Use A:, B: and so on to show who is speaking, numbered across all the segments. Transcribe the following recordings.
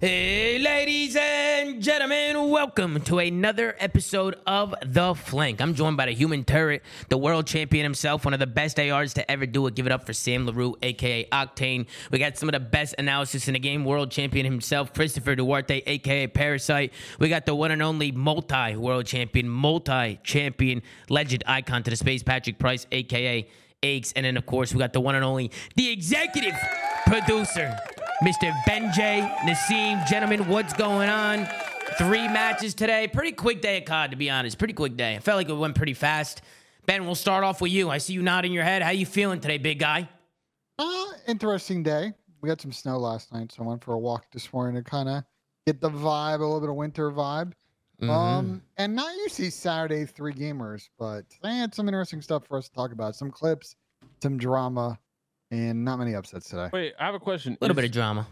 A: Hey, ladies and gentlemen, welcome to another episode of The Flank. I'm joined by the human turret, the world champion himself, one of the best ARs to ever do it. Give it up for Sam Larew, aka Octane. We got some of the best analysis in the game, world champion himself, Christopher Duarte, aka Parasite. We got the one and only multi world champion, multi champion, legend icon to the space, Patrick Price, aka Aches. And then, of course, we got the one and only, the executive producer, Mr. Benjay Nassim. Gentlemen, what's going on? Three matches today. Pretty quick day at COD, to be honest. Pretty quick day. I felt like it went pretty fast. Ben, we'll start off with you. I see you nodding your head. How you feeling today, big guy?
B: Uh, interesting day. We had some snow last night, so I went for a walk this morning to kind of get the vibe, a little bit of winter vibe.
A: Mm-hmm.
B: Um, and not usually Saturday three gamers, but I had some interesting stuff for us to talk about. Some clips, some drama, and not many upsets today.
C: Wait, I have a question.
A: A little
C: Is-
A: bit of drama.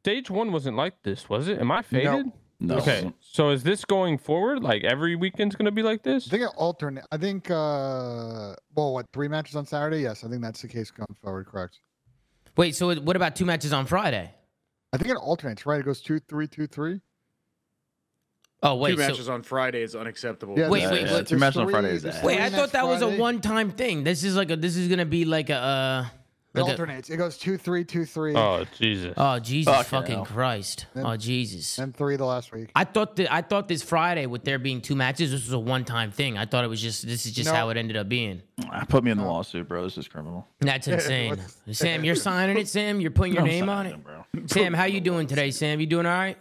C: Stage one wasn't like this, was it? Am I faded?
D: No.
C: Okay, so is this going forward? Like every weekend's gonna be like this?
B: I think it alternate. I think, uh, well, what three matches on Saturday? Yes, I think that's the case going forward. Correct.
A: Wait, so what about two matches on Friday?
B: I think it alternates, right? It goes two, three, two, three.
A: Oh, wait.
E: Two
A: So,
E: matches on Friday is unacceptable.
B: Yeah,
A: Wait, wait,
B: there's-
A: wait.
D: Two matches on Friday is that.
A: wait, I thought that was a one-time thing. This is like a. This is gonna be like a. Uh,
B: It
A: like a
B: alternates. It goes two, three, two, three.
C: Oh Jesus!
A: oh Jesus
D: Fucking
A: fucking
D: hell.
A: Christ!
B: Then-
A: Oh Jesus!
B: and three the last week.
A: I thought that I thought this Friday with there being two matches, this was a one-time thing. I thought it was just this is just
B: No.
A: how it ended up being.
D: Put me in the lawsuit, bro. This is criminal.
A: That's insane. Sam, you're signing it, Sam. You're putting your
D: I'm
A: name on
D: signing
A: it.
D: bro.
A: Sam, how you doing today, Sam? You doing all right?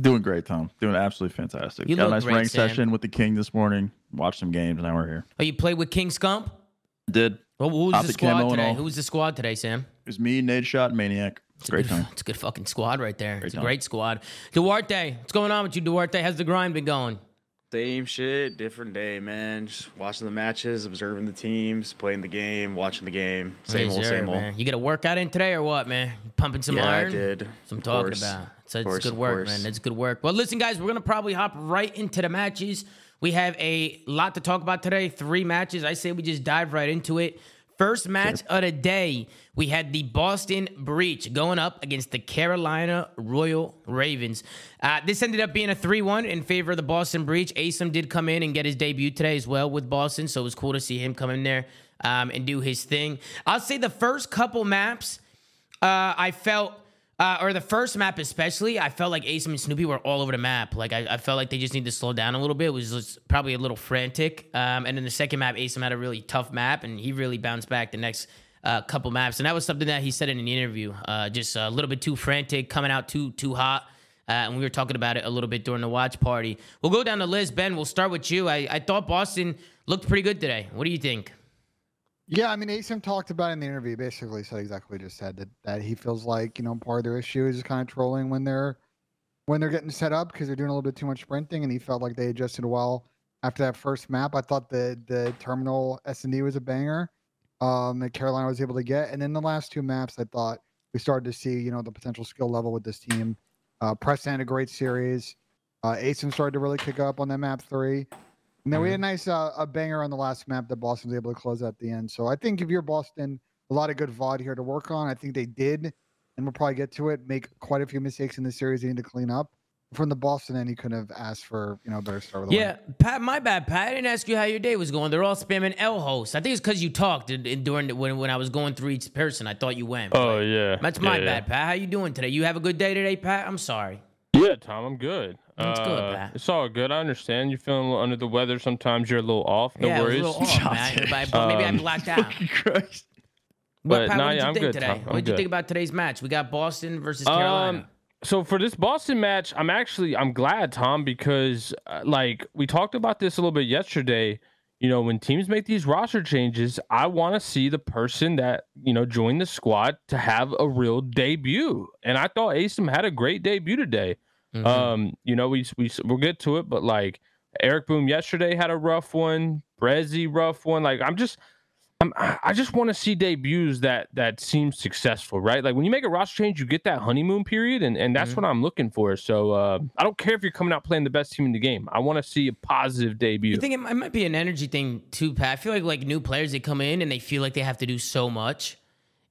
D: Doing great, Tom. Doing absolutely fantastic.
A: You
D: Got a nice
A: great,
D: rank
A: Sam.
D: session with the King this morning. Watched some games. Now we're here.
A: Oh, you played with King Scump?
D: Did
A: Well, who's the
D: Optic camo
A: squad
D: and
A: today?
D: all.
A: Who's the squad today, Sam?
D: it was me, Nadeshot, Maniac.
A: It's a
D: Great
A: good-
D: time.
A: It's a good fucking squad right there. it's a
D: time.
A: great squad. Duarte, what's going on with you, Duarte? How's the grind been going?
E: Same shit, different day, man. Just watching the matches, observing the teams, playing the game, watching the game. Same
A: Yes,
E: old,
A: sir,
E: same old.
A: man. You get a workout in today or what, man? You pumping some
E: yeah,
A: iron?
E: I did.
A: That's what I'm
E: Of
A: talking
E: course.
A: about. So it's
E: course,
A: good
E: of
A: work,
E: course.
A: man. That's good work. Well, listen, guys, we're gonna probably hop right into the matches. We have a lot to talk about today. Three matches. I say we just dive right into it. First match of the day, we had the Boston Breach going up against the Carolina Royal Ravens. Uh, this ended up being a 3 1 in favor of the Boston Breach. Asim did come in and get his debut today as well with Boston, so it was cool to see him come in there um, and do his thing. I'll say the first couple maps, uh, I felt, uh, or the first map especially, I felt like Asim and Snoopy were all over the map. Like I, I felt like they just need to slow down a little bit. It was just probably a little frantic. Um, and then the second map, Asim had a really tough map, and he really bounced back the next uh, couple maps. And that was something that he said in an interview. Uh, just a little bit too frantic, coming out too too hot. Uh, and we were talking about it a little bit during the watch party. We'll go down the list. Ben, we'll start with you. I, I thought Boston looked pretty good today. What do you think?
B: Yeah, I mean, Asim talked about in the interview. Basically, said exactly what he just said that that he feels like you know part of their issue is just kind of trolling when they're when they're getting set up because they're doing a little bit too much sprinting, and he felt like they adjusted well after that first map. I thought the the terminal S and D was a banger um, that Carolina was able to get, and then the last two maps, I thought we started to see you know the potential skill level with this team. Uh, Preston had a great series. Uh, Asim started to really kick up on that map three. And then we had a nice uh, a banger on the last map that Boston was able to close at the end. So I think if you're Boston, a lot of good VOD here to work on. I think they did, and we'll probably get to it. Make quite a few mistakes in the series they need to clean up. From the Boston end, you couldn't have asked for you know a better start with the win.
A: Yeah, Pat, my bad, Pat. I didn't ask you how your day was going. They're all spamming L host. I think it's because you talked in- in- during the, when when I was going through each person. I thought you went.
C: Oh yeah.
A: That's my
C: Yeah, yeah.
A: bad, Pat. How you doing today? You have a good day today, Pat? I'm sorry.
C: Yeah, Tom, I'm good.
A: That's good,
C: Uh,
A: Pat.
C: It's all good. I understand you're feeling a little under the weather. Sometimes you're a little off. No
A: yeah,
C: worries.
A: it was a little off, man. But I- maybe I
C: Um,
A: blacked out.
D: Christ.
A: But,
C: but
A: Pat,
C: nah,
A: what did
C: yeah,
A: you
C: I'm
A: think
C: good,
A: today?
C: Tom. I'm
A: What did you
C: good.
A: think about today's match? We got Boston versus Carolina.
C: Um, so for this Boston match, I'm actually I'm glad, Tom, because uh, like we talked about this a little bit yesterday. You know, when teams make these roster changes, I want to see the person that you know joined the squad to have a real debut. And I thought Asim had a great debut today.
A: Mhm.
C: Um, you know, we we we'll get to it, but like Eric Boom yesterday had a rough one, Brezzy rough one. Like I'm just I'm, I just want to see debuts that that seem successful, right? Like when you make a roster change, you get that honeymoon period, and, and that's
A: Mhm.
C: what I'm looking for. So uh, I don't care if you're coming out playing the best team in the game. I want to see a positive debut.
A: You think it might, it might be an energy thing too, Pat? I feel like like new players they come in and they feel like they have to do so much,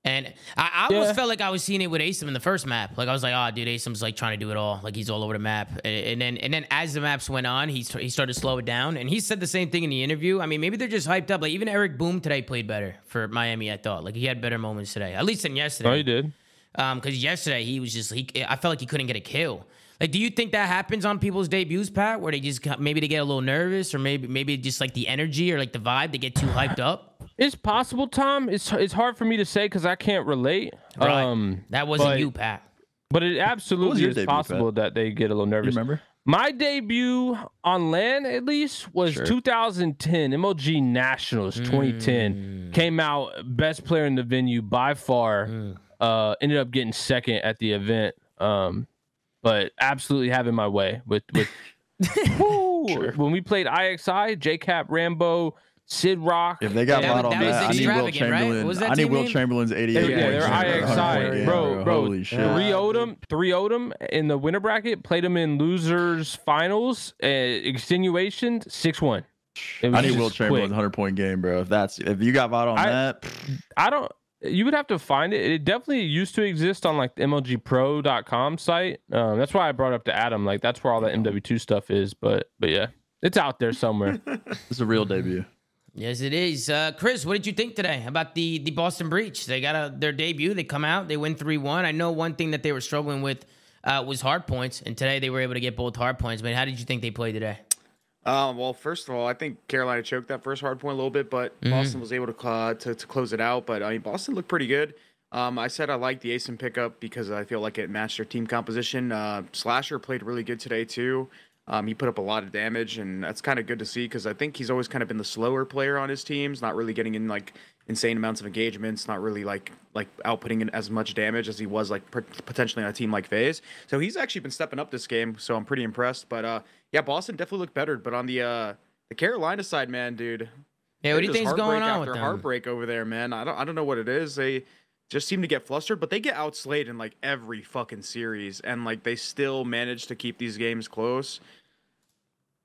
A: And I, I almost felt like I was seeing it with Asim in the first map. Like I was like, oh, dude, Asim's like trying to do it all. Like he's all over the map. And, and then and then as the maps went on, he he started to slow it down. And he said the same thing in the interview. I mean, maybe they're just hyped up. Like even Eric Boom today played better for Miami. I thought like he had better moments today, at least than yesterday.
C: Oh, he did.
A: Um, because yesterday he was just he. I felt like he couldn't get a kill. Like, do you think that happens on people's debuts, Pat? Where they just maybe they get a little nervous, or maybe maybe just like the energy or like the vibe, they get too hyped up.
C: It's possible, Tom. It's it's hard for me to say because I can't relate.
A: Right.
C: Um,
A: That wasn't
C: but-
A: you, Pat.
C: but it absolutely is
D: debut,
C: possible that they get a little
D: You
C: nervous.
D: remember?
C: My debut on land, at least, was
D: Sure.
C: 2010 MLG Nationals 2010. Came out best player in the venue by far. Uh, ended up getting second at the event. Um, but absolutely having my way with with. Woo! When we played IXI, JCap, Rambo, Sid Rock.
D: If they got
A: Yeah,
D: bought
A: that
D: on
A: was
D: that, I need Will
A: right?
D: Chamberlain.
A: That
D: I need Will
A: name?
D: Chamberlain's 88.
C: Yeah, they're IXI, bro, bro.
D: Holy shit.
C: Three them, three them in the winter bracket. Played them in losers finals, uh, extenuation six one.
D: I need Will Chamberlain's 100 point game, bro. If that's if you got bought on
C: I-
D: that,
C: I don't. You would have to find it. It definitely used to exist on like the MLGPro.com site. Um, that's why I brought up to Adam. Like that's where all that MW2 stuff is. But but yeah, it's out there somewhere.
D: it's a real debut.
A: Yes, it is. Uh, Chris, what did you think today about the the Boston Breach? They got a, their debut. They come out. They win three one. I know one thing that they were struggling with uh, was hard points, and today they were able to get both hard points. But how did you think they played today?
E: Um, well, first of all, I think Carolina choked that first hard point a little bit, but Boston was able to, uh, to to close it out. But I mean, Boston looked pretty good. Um, I said I liked the Asim pickup because I feel like it matched their team composition. Uh, Slasher played really good today too. Um, he put up a lot of damage, and that's kind of good to see because I think he's always kind of been the slower player on his teams, not really getting in like insane amounts of engagements, not really like like outputting in as much damage as he was like per- potentially on a team like FaZe. So he's actually been stepping up this game, so I'm pretty impressed. But uh, yeah, Boston definitely looked better. But on the uh, the Carolina side, man, dude,
A: Yeah, what do you think's going on with them?
E: heartbreak over there, man. I don't I don't know what it is. They just seem to get flustered, but they get outslayed in like every fucking series, and like they still manage to keep these games close.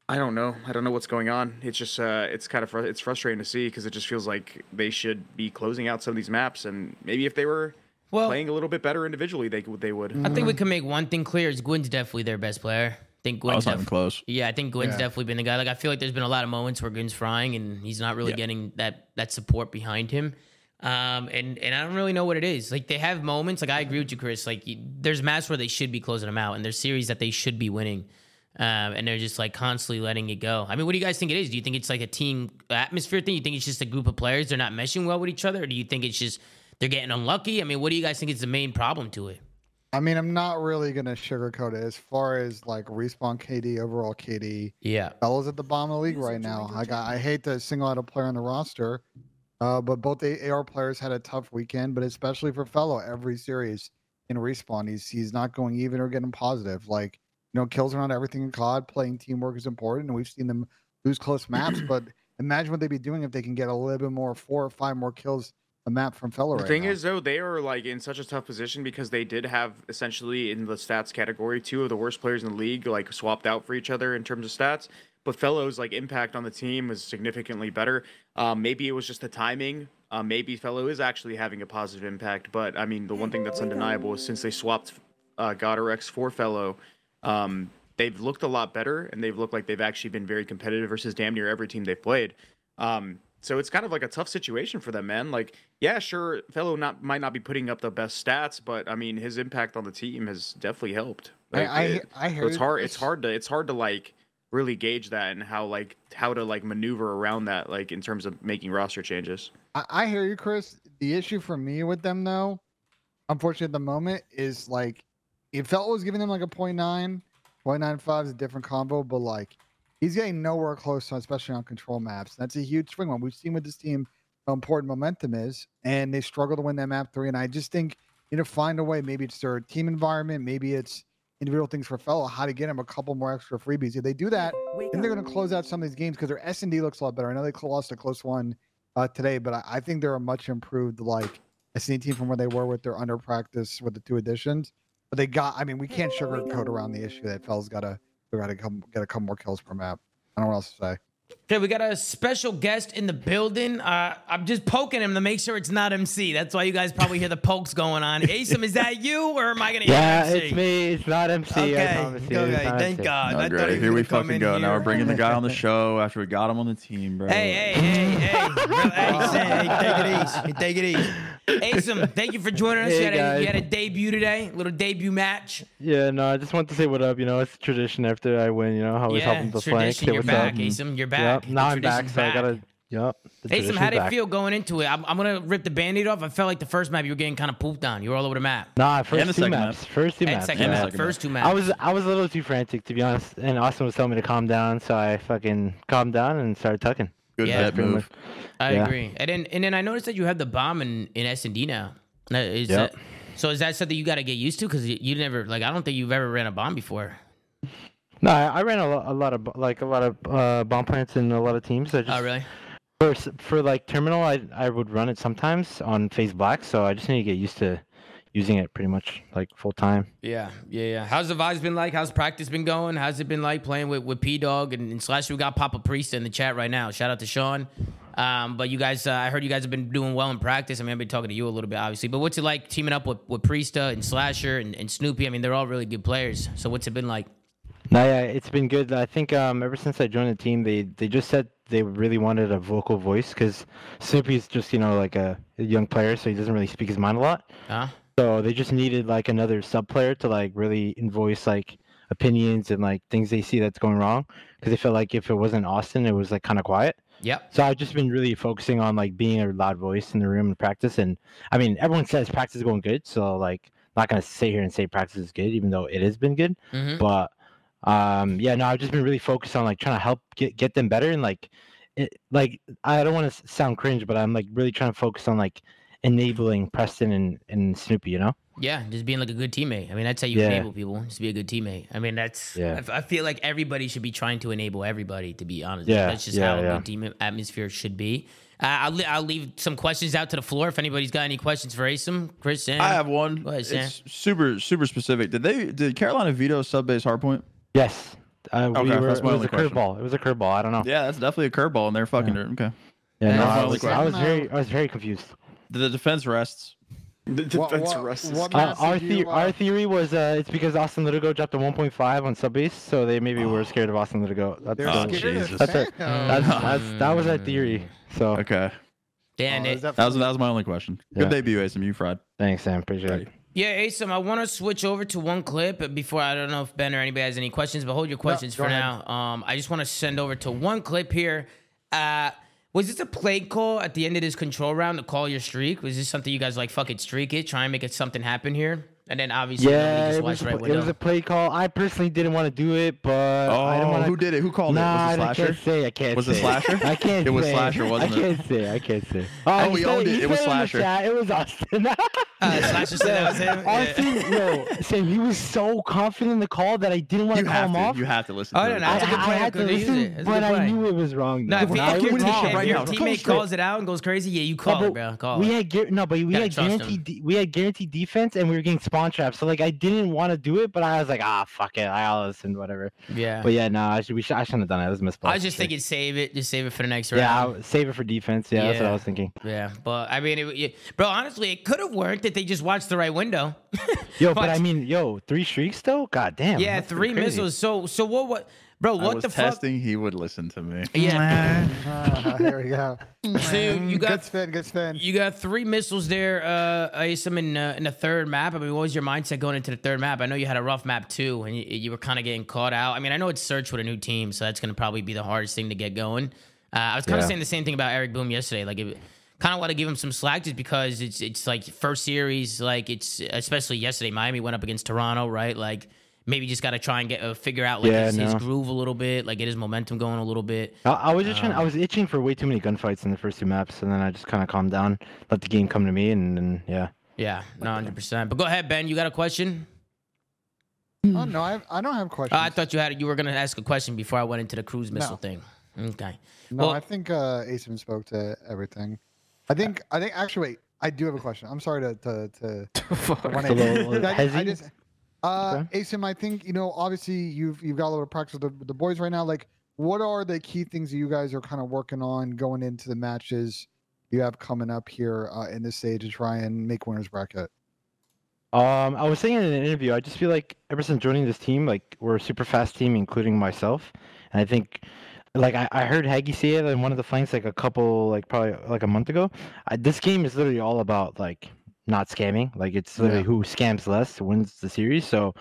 E: I don't know. I don't know what's going on. It's just uh, it's kind of fr- it's frustrating to see because it just feels like they should be closing out some of these maps, and maybe if they were
A: Well,
E: playing a little bit better individually, they would they would.
A: I think we can make one thing clear: is Gwinn's definitely their best player. I think
D: I
A: Gwinn's
D: was
A: def-
D: close.
A: Yeah, I think Gwinn's
B: Yeah.
A: definitely been the guy. Like I feel like there's been a lot of moments where Gwinn's frying and he's not really
D: Yeah.
A: getting that that support behind him. Um, and and I don't really know what it is. Like they have moments. Like I agree with you, Chris. Like you, there's matches where they should be closing them out, and there's series that they should be winning. Um, and they're just like constantly letting it go. I mean, what do you guys think it is? Do you think it's like a team atmosphere thing? You think it's just a group of players they're not meshing well with each other, or do you think it's just they're getting unlucky? I mean, what do you guys think is the main problem to it?
B: I mean, I'm not really gonna sugarcoat it as far as like respawn KD, overall KD.
A: Yeah.
B: Fellows at the bottom of the league right now. I got. I hate to single out a player on the roster, uh, but both the AR players had a tough weekend. But especially for Fellow, every series in respawn, he's he's not going even or getting positive. Like you know, kills around everything in COD. Playing teamwork is important, and we've seen them lose close maps. but imagine what they'd be doing if they can get a little bit more, four or five more kills a map from Fellow.
E: The
B: right
E: thing
B: now.
E: is, though, they are like in such a tough position because they did have essentially in the stats category two of the worst players in the league like swapped out for each other in terms of stats. But Fellows like impact on the team was significantly better. Um, maybe it was just the timing. Uh, maybe Fellow is actually having a positive impact. But I mean, the one thing that's undeniable is since they swapped uh, Godorex for Fellow, um, they've looked a lot better and they've looked like they've actually been very competitive versus damn near every team they've played. Um, so it's kind of like a tough situation for them, man. Like, yeah, sure, fellow not might not be putting up the best stats, but I mean, his impact on the team has definitely helped.
B: I-
E: Like,
B: I-
E: it-
B: I
E: so it's hard. It's hard to it's hard to like really gauge that and how like how to like maneuver around that like in terms of making roster changes.
B: I, I hear you, Chris. The issue for me with them, though, unfortunately, at the moment, is like if Felt was giving them like a 0.9, 0.95 is a different combo, but like he's getting nowhere close, especially on control maps. That's a huge swing one. We've seen with this team how important momentum is, and they struggle to win that map three. And I just think you know find a way. Maybe it's their team environment, maybe it's individual things for Fellow, how to get him a couple more extra freebies. If they do that, then they're going to close out some of these games because their S and D looks a lot better. I know they lost a close one uh, today, but I, I think they're a much improved like S and D team from where they were with their under practice with the two additions. But they got. I mean, we can't sugarcoat around the issue that Fel's got to got to come get a couple more kills per map. I don't know what else to say.
A: Okay, we got a special guest in the building. Uh, I'm just poking him to make sure it's not MC. That's why you guys probably hear the pokes going on. Asim, is that you, or am I gonna hear
F: Yeah,
A: MC?
F: it's me. It's not MC.
A: Okay,
F: promise you.
A: okay,
F: not
A: thank
F: MC.
A: God. I thought he
D: great. Here we fucking
A: in
D: go. Now we're bringing the guy on the show after we got him on the team, bro.
A: Hey, hey, hey, hey, Real- hey, Sam, hey, take it easy. Take it easy. Asim, thank you for joining us.
F: Hey,
A: you, had a, you had a debut today, a little debut match.
F: Yeah, no, I just want to say what up. You know, it's tradition after I win. You know, I always
A: yeah,
F: help the flank.
A: tradition. You're back. Asim. You're
F: Yep.
A: Back.
F: Now I'm back,
A: tradition's
F: so I gotta. Yep. The
A: Asim, how did it feel going into it? I'm, I'm gonna rip the band-aid off. I felt like the first map you were getting kind of pooped on. You were all over the map.
F: Nah, first
D: And the
F: two
D: second
F: maps.
D: map.
F: First two
A: And
F: maps.
A: second
F: yeah.
A: map, first two maps.
F: I was I was a little too frantic to be honest, and Austin was telling me to calm down, so I fucking calmed down and started tucking.
D: Good
A: Yeah.
D: bet
F: Pretty
D: move.
A: I
F: Yeah.
A: agree. And then and then I noticed that you have the bomb in in S and D now. Is
F: Yep.
A: that, so is that something you got to get used to? Because you, you never like I don't think you've ever ran a bomb before.
F: No, I, I ran a lot, a lot of like a lot of uh, bomb plants in a lot of teams. I just
A: Oh really?
F: for for like terminal, I I would run it sometimes on phase black, so I just need to get used to using it pretty much like full time.
A: Yeah, yeah, yeah. How's the vibes been like? How's practice been going? How's it been like playing with, with P Dog and, and Slash? We got Papa Priest in the chat right now. Shout out to Sean. Um, but you guys, uh, I heard you guys have been doing well in practice. I mean, I've been talking to you a little bit, obviously. But what's it like teaming up with, with Priestahh and Slasher and, and Snoopy? I mean, they're all really good players. So what's it been like?
F: No, yeah, it's been good. I think um, ever since I joined the team, they they just said they really wanted a vocal voice because Snoopy's just you know like a, a young player, so he doesn't really speak his mind a lot.
A: Huh?
F: So they just needed like another sub player to like really voice like opinions and like things they see that's going wrong because they felt like if it wasn't Austin, it was like kind of quiet.
A: Yep.
F: So I've just been really focusing on like being a loud voice in the room and practice. And I mean, everyone says practice is going good, so like not gonna sit here and say practice is good, even though it has been good.
A: Mm-hmm.
F: But um, yeah, no, I've just been really focused on like trying to help get get them better and like it like I don't want to sound cringe, but I'm like really trying to focus on like enabling Preston and and Snoopy, you know.
A: Yeah, just being like a good teammate. I mean, that's how you
F: Yeah.
A: enable people. Just be a good teammate. I mean, that's.
F: Yeah.
A: I f- I, feel like everybody should be trying to enable everybody. To be honest,
F: Yeah,
A: that's just
F: yeah,
A: how a
F: yeah.
A: good team atmosphere should be. Uh, I'll li- I'll leave some questions out to the floor if anybody's got any questions for Asim, Chris, Sam.
D: I have one.
A: Go ahead, Sam.
D: it's super super specific. Did they did Carolina veto sub base hardpoint?
F: Yes. Uh, we were,
D: that's
F: it was
D: only
F: a
D: question.
F: curveball. It was a curveball. I don't know.
D: Yeah, that's definitely a curveball, and they're fucking okay.
F: Yeah, no,
A: That's
F: I
A: my
F: was,
B: only
F: I was
B: question.
F: very, I was very confused.
D: The defense rests.
E: The
B: What-
E: defense
B: what-
E: rust is
B: what
F: Uh,
B: maps
F: our,
B: did you,
F: the-
B: uh,
F: our theory was uh, it's because Austin Liddicoat dropped a 1.5 on sub base, so they maybe were scared of Austin Liddicoat. That's,
B: They're
D: Oh,
F: the-
B: scared of
F: That's it.
B: Sam.
F: that's, that's, that was our theory. So
D: Okay,
A: Dan,
B: Oh,
A: it-
B: is that
D: that was that was my only question. Good
F: Yeah.
D: debut, Asim. You fried.
F: thanks, Sam. Appreciate it.
A: Yeah, Asim, I want to switch over to one clip before I don't know if Ben or anybody has any questions, but hold your questions
B: go
A: for
B: ahead.
A: now. Um, I just want to send over to one clip here. Uh, was this a play call at the end of this control round to call your streak? Was this something you guys like? fucking streak it, try and make it something happen here, and then obviously
F: Yeah,
A: just
F: it
A: watched
F: was, a,
A: right
F: it was a play call. I personally didn't want to do it, but I didn't
D: Oh,
F: want
D: who did it? Who called
F: Nah,
D: it? Was
F: I
D: it Slasher?
F: can't say. I can't
D: Was it. Slasher?
F: I can't.
D: It was
F: say.
D: Slasher, wasn't it?
F: I can't say. I can't say.
D: Oh,
F: he
D: we
F: said-
D: owned it. It was
F: said in the
D: Slasher.
F: chat, It was Austin.
A: Uh, Slasher said that was him.
F: Austin, yo, Sam, he was so confident in the call that I didn't want to call him
D: to.
F: off.
D: You have to listen.
A: Oh,
D: to
A: no,
D: it.
A: no,
F: I,
A: That's a good
F: I had to
A: Good to use
F: listen,
A: it. That's a
F: but I knew it was wrong.
A: No, if,
F: I
A: if
F: was
A: your,
D: win this
A: team-
D: shit
F: wrong.
D: right now. Call
A: teammate calls it out and goes crazy, yeah, you call it, bro. Call
F: we had no, but we had guaranteed we had guaranteed defense, and we were getting spawn traps. So like, I didn't want to do it, but I was like, ah, fuck it, I'll listen, whatever.
A: Yeah.
F: But yeah, no, I should we should, I shouldn't have done it. It was a misplay.
A: I was just thinking, save it. Just save it for the next
F: Yeah,
A: round.
F: I'll save it for defense. Yeah, that's what I was thinking.
A: Yeah, but I mean, it, yeah, bro. Honestly, it could have worked if they just watched the right window.
F: Yo, but
A: Watch-
F: I mean, yo, three streaks though. God damn.
A: yeah, three missiles. So, so what? What, bro?
D: I
A: What
D: was
A: the fuck?
D: He would listen to me.
A: Yeah.
B: Ah, there we go.
A: So you got
B: good spin, good spin.
A: you got three missiles there, uh, Asim, in uh, in the third map. I mean, what was your mindset going into the third map? I know you had a rough map too, and you, you were kind of getting caught out. I mean, I know it's search with a new team, so that's going to probably be the hardest thing to get going. Uh, I was kind of
F: Yeah.
A: saying the same thing about Eric Boom yesterday. Like, kind of want to give him some slack just because it's it's like first series. Like, it's especially yesterday, Miami went up against Toronto, right? Like. Maybe just got to try and get uh, figure out like
F: Yeah,
A: his, his groove a little bit, like get his momentum going a little bit.
F: I, I was just trying.
A: Um,
F: I was itching for way too many gunfights in the first two maps, and then I just kind of calmed down, let the game come to me, and then yeah.
A: Yeah, no, hundred percent. But go ahead, Ben. You got a question?
B: Oh no, I, I don't have questions.
A: Uh, I thought you had you were gonna ask a question before I went into the cruise missile
B: No.
A: thing. Okay.
B: no,
A: well-
B: I think uh, Asim spoke to everything. I think I think actually wait, I do have a question. I'm sorry to to to, to run
F: It's a
B: it.
F: little- little
B: I, I just uh Asim, I think you know obviously you've you've got a little practice with the, the boys right now. Like, what are the key things that you guys are kind of working on going into the matches you have coming up here uh, in this stage to try and make winners bracket?
F: Um, I was saying in an interview, I just feel like ever since joining this team, like we're a super fast team, including myself, and I think, like I, I heard Haggy say it in one of the flanks like a couple, like probably like a month ago. I, this game is literally all about like not scamming. Like it's literally
B: Yeah.
F: who scams less wins the series. So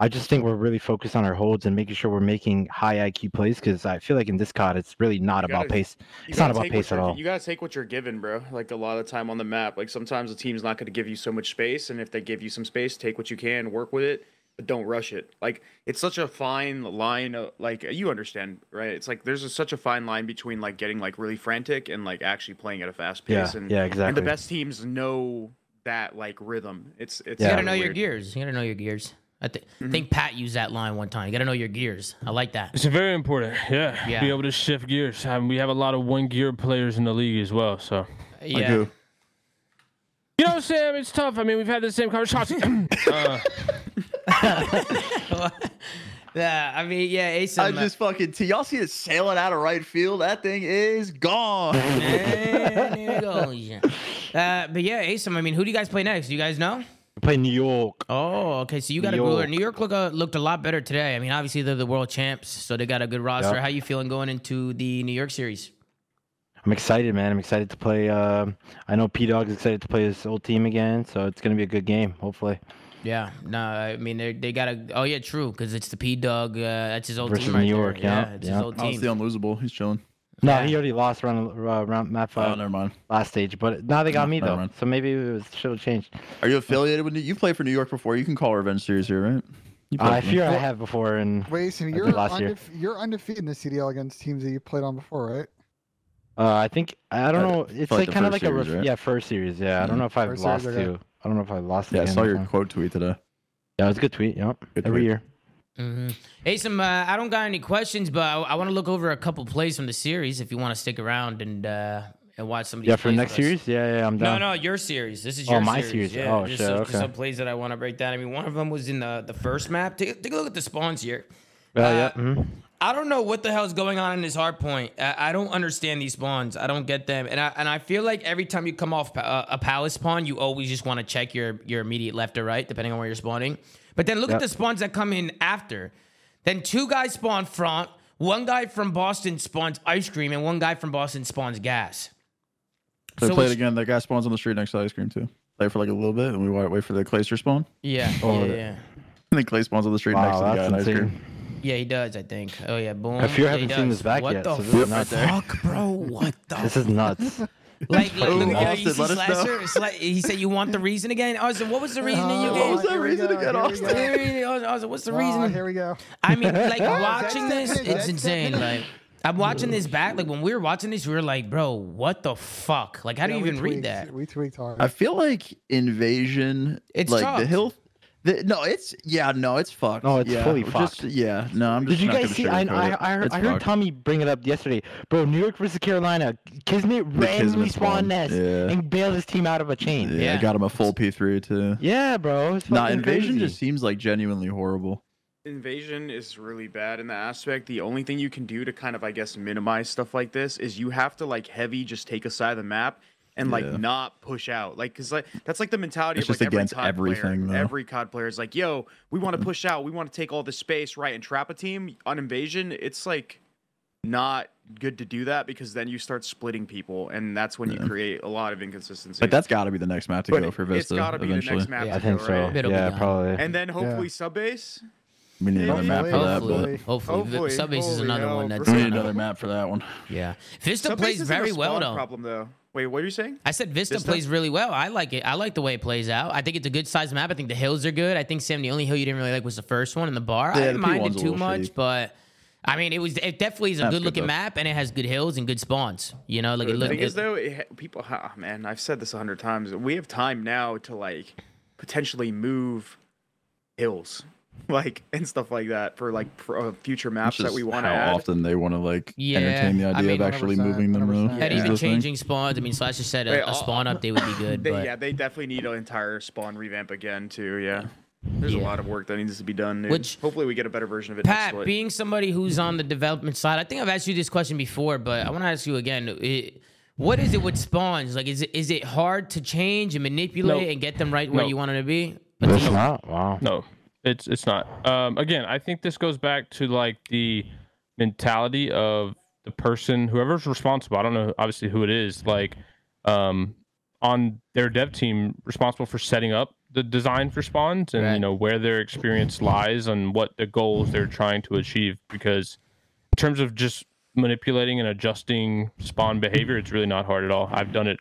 F: I just think we're really focused on our holds and making sure we're making high IQ plays because I feel like in this COD it's really not about
E: gotta-
F: pace. It's not about pace at all.
E: You gotta take what you're given, bro. Like a lot of time on the map, like sometimes the team's not gonna give you so much space, and if they give you some space, take what you can, work with it, but don't rush it. Like it's such a fine line. Of, like you understand, right? It's like there's a, such a fine line between like getting like really frantic and like actually playing at a fast
F: Yeah,
E: pace. and,
F: yeah, exactly.
E: And the best teams know that like rhythm. It's it's
A: You gotta
E: kinda
A: know your gears. You gotta know your gears. I thi-
E: Mm-hmm.
A: think Pat used that line one time. You gotta know your gears. I like that.
C: It's very important. Yeah.
A: Yeah.
C: Be able to shift gears. Um, we have a lot of one gear players in the league as well. So,
A: Yeah.
D: who?
C: you know, Sam, it's tough. I mean, we've had the same conversation. uh,
A: yeah. I mean, yeah. Ace.
D: I just fucking. T- y'all see it sailing out of right field? That thing is gone.
A: there it goes. Uh, but yeah, Ace. I mean, who do you guys play next? Do you guys know?
F: We play New York.
A: Oh, okay. So you got a
F: New
A: cooler.
F: York.
A: New York look, uh, looked a lot better today. I mean, obviously they're the world champs, so they got a good roster.
F: Yep.
A: How you feeling going into the New York series?
F: I'm excited, man. I'm excited to play. Uh, I know P Dog's excited to play his old team again, so it's gonna be a good game. Hopefully,
A: Yeah. No, I mean they they got a. Oh yeah, true. Because it's the P Dog. Uh, that's his old
F: Versus
A: team right
F: New
A: there.
F: York, yeah,
A: it's
F: yeah.
A: his old
D: Oh, it's
A: team.
D: the unlosable. He's chilling.
F: No,
A: Yeah.
F: he already lost round uh, round map
D: Oh,
F: five
D: never mind.
F: last stage, but now they got
D: Oh,
F: me though,
D: mind.
F: so maybe it was should have changed.
D: Are you affiliated with? New- You played for New York before. You can call Revenge Series here, right? You played
F: I
D: for me.
F: fear I have before, and
B: Wait, so you're
F: did last year.
B: you're undefeated in the CDL against teams that you played on before, right?
F: uh, I think I don't
D: Uh,
F: know. It's
D: like,
F: like kind of
D: first
F: like a ref-
D: right?
F: yeah first series. Yeah, I don't know if I've
B: First
F: lost to. I don't know if I lost.
D: Yeah, I saw your
F: time.
D: quote tweet today.
F: Yeah, it was a good tweet. Yep,
D: Good
F: every
D: tweet.
F: year.
A: Mm-hmm. Asim, uh, I don't got any questions, but I, I want to look over a couple plays from the series if you want to stick around and uh, and watch some of these.
F: Yeah, for next
A: us.
F: series. Yeah, yeah, I'm done.
A: no, no, your series. This is
F: Oh,
A: your
F: my
A: series.
F: series.
A: Yeah,
F: Oh,
A: just
F: shit,
A: some, just
F: okay.
A: some plays that I want to break down. I mean, one of them was in the the first map. Take, take a look at the spawns here. Uh,
F: yeah. mhm.
A: I don't know what the hell's going on in this hard point. I, I don't understand these spawns. I don't get them, and I and I feel like every time you come off pa- uh, a palace spawn, you always just want to check your your immediate left or right, depending on where you're spawning. But then look at the spawns that come in after. Then two guys spawn front. One guy from Boston spawns ice cream, and one guy from Boston spawns gas.
D: So,
A: So
D: play it again. That guy spawns on the street next to ice cream too. Play for like a little bit, and we wa- wait for the Clayster spawn.
A: Yeah,
F: Oh,
A: yeah,
F: the-
A: yeah.
D: And then Clay spawns on the street next to the guy
F: that's
D: in ice cream.
A: Yeah, he does. I think. Oh yeah, boom.
F: I fear I
A: Yeah,
F: haven't seen
A: does.
F: this back
A: what
F: yet,
A: The
F: so this is nuts.
A: fuck, bro? What the?
F: This is nuts.
A: like, like,
D: Ooh,
A: look at
D: Austin,
A: you see
D: let us.
A: Slasher? It's like he said, "You want the reason again?" Austin, what was the oh, reason that you
B: Oh,
A: gave?
D: was that
B: here we
D: reason
B: go,
D: again,
B: here we
D: Austin?
B: go.
A: Austin, Austin, what's the
B: Oh,
A: reason?
B: here we go.
A: I mean, like
B: Oh,
A: watching this,
B: it,
A: it's insane.
B: it.
A: Like. I'm watching this back. Like when we were watching this, we were like, "Bro, what the fuck? Like, how do
B: Yeah,
A: you
B: we
A: even read
B: tweaked-
A: that?"
B: We tweaked hard.
D: I feel like invasion.
A: It's
D: like the
A: tough.
D: hill. The, no, it's yeah, no, it's fucked.
F: No, it's
D: yeah,
F: fully
D: just,
F: fucked.
D: Yeah, no, I'm just.
F: Did you
D: not
F: guys see? I, I. I heard, I heard. Tommy bring it up yesterday. Bro, New York versus Carolina. Kismet randomly
D: Kismet
F: spawned nest
D: yeah.
F: and bailed his team out of a chain.
D: Yeah,
F: Yeah,
A: Yeah.
D: I got him a full P3 too.
F: Yeah, bro. It's
D: Nah, invasion
F: crazy.
D: just seems like genuinely horrible.
E: Invasion is really bad in that aspect. The only thing you can do to kind of, I guess, minimize stuff like this is you have to like heavy just take a side of the map and like
D: Yeah.
E: not push out. Like, cause like that's like the mentality
D: It's
E: of like
D: just against
E: every COD
D: everything,
E: player. Every COD player is like, yo, we want to mm. push out. We want to take all the space, right? And trap a team on invasion. It's like not good to do that because then you start splitting people, and that's when you create a lot of inconsistency.
D: But that's got to be the next map to
E: But
D: go for
E: it's
D: Vista
E: gotta be
D: eventually.
E: the next map.
A: Yeah,
F: I think
E: go,
F: so.
E: right?
F: Yeah,
A: done.
F: probably.
E: And then hopefully sub base.
D: We need another map for that,
A: Hopefully,
D: but
A: hopefully,
E: Hopefully,
A: Subbase is another
E: hell,
A: one that's
D: we need another map for that one.
A: yeah. Vista
E: Sub
A: plays
E: base isn't a
A: very well though.
E: Problem though. Wait, what are you saying?
A: I said Vista,
E: Vista?
A: plays really well. I like it. I like the way it plays out. I think it's a good size map. I think the hills are good. I think Sam, the only hill you didn't really like was the first one in the bar. I
D: Yeah,
A: didn't
D: the
A: mind
D: P1's
A: it too much,
D: shitty.
A: but I mean, it was it definitely is a
D: That's
A: good
D: good,
A: looking
D: though.
A: map, and it has good hills and good spawns. You know, like it
E: The
A: look.
E: thing is,
A: it-
E: though, it, ha- people, ah, man, I've said this a hundred times. We have time now to like potentially move hills, like and stuff like that for like for, uh, future maps that we want to
D: how
E: add.
D: often they want to like
A: Yeah,
D: entertain the
A: I
D: idea
A: mean,
D: of actually moving them. around?
B: 100%.
A: and even
D: is
A: changing spawns. I mean, Slash just said
E: Wait,
A: a, a
E: I'll-
A: spawn update would be good,
E: They,
A: but
E: yeah, they definitely need an entire spawn revamp again too. Yeah, There's
A: Yeah.
E: a lot of work that needs to be done. Dude.
A: Which-
E: hopefully we get a better version of it.
A: Pat,
E: split.
A: being somebody who's on the development side, I think I've asked you this question before, but I want to ask you again. It, what is it with spawns? Like, is it is it hard to change and manipulate
C: No.
A: and get them right where
C: No.
A: you want them to be?
F: It's not. Wow.
C: No, it's it's not. Um, again, I think this goes back to like the mentality of the person, whoever's responsible. I don't know, obviously, who it is. Like, um, on their dev team, responsible for setting up the design for spawns and
A: Right.
C: you know where their experience lies and what the goals they're trying to achieve. Because in terms of just manipulating and adjusting spawn behavior, it's really not hard at all. I've done it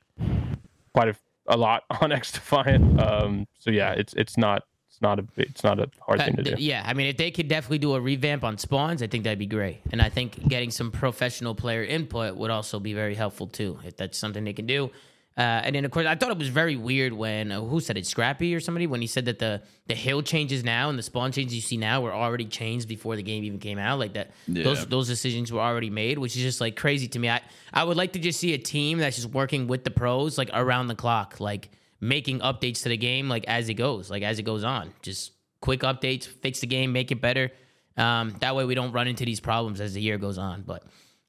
C: quite a, a lot on X Defiant. Um, so yeah, it's it's not not a it's not a hard
A: Uh,
C: thing to do.
A: Yeah, I mean, if they could definitely do a revamp on spawns, I think that'd be great. And I think getting some professional player input would also be very helpful too, if that's something they can do. Uh, and then of course, I thought it was very weird when uh, who said it, Scrappy or somebody, when he said that the the hill changes now and the spawn changes you see now were already changed before the game even came out. Like that, those those decisions were already made, which is just like crazy to me. I I would like to just see a team that's just working with the pros like around the clock, like making updates to the game like as it goes, like as it goes on. Just quick updates, fix the game, make it better. Um, that way we don't run into these problems as the year goes on. But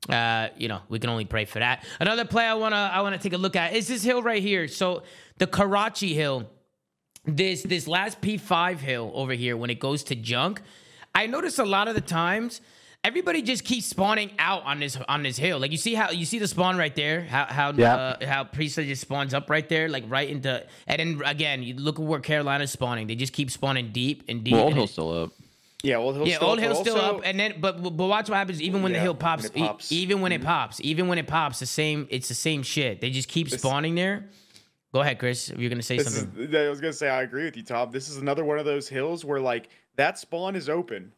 A: uh, you know, we can only pray for that. Another play I wanna I wanna take a look at is this hill right here. So the Karachi hill, this this last P5 hill over here when it goes to junk, I notice a lot of the times everybody just keeps spawning out on this on this hill. Like you see how you see the spawn right there, how how
F: Yeah.
A: uh, how Priestly just spawns up right there, like right into and then again you look at where Carolina's spawning. They just keep spawning deep and deep.
D: Well, Old
A: and
D: Hill's still up.
E: yeah, Old Hill's
A: yeah,
E: still
A: Old
E: up,
A: Hill's
E: but
A: still
E: also-
A: up, and then but but watch what happens even when the
E: Yeah,
A: hill
E: when
A: pops,
E: it
A: e-
E: pops. Mm-hmm.
A: even when it pops, even when it pops, the same. It's the same shit. They just keep spawning there. Go ahead, Chris. You're gonna say
E: This
A: something.
E: is, I was gonna say I agree with you, Tom. This is another one of those hills where like that spawn is open,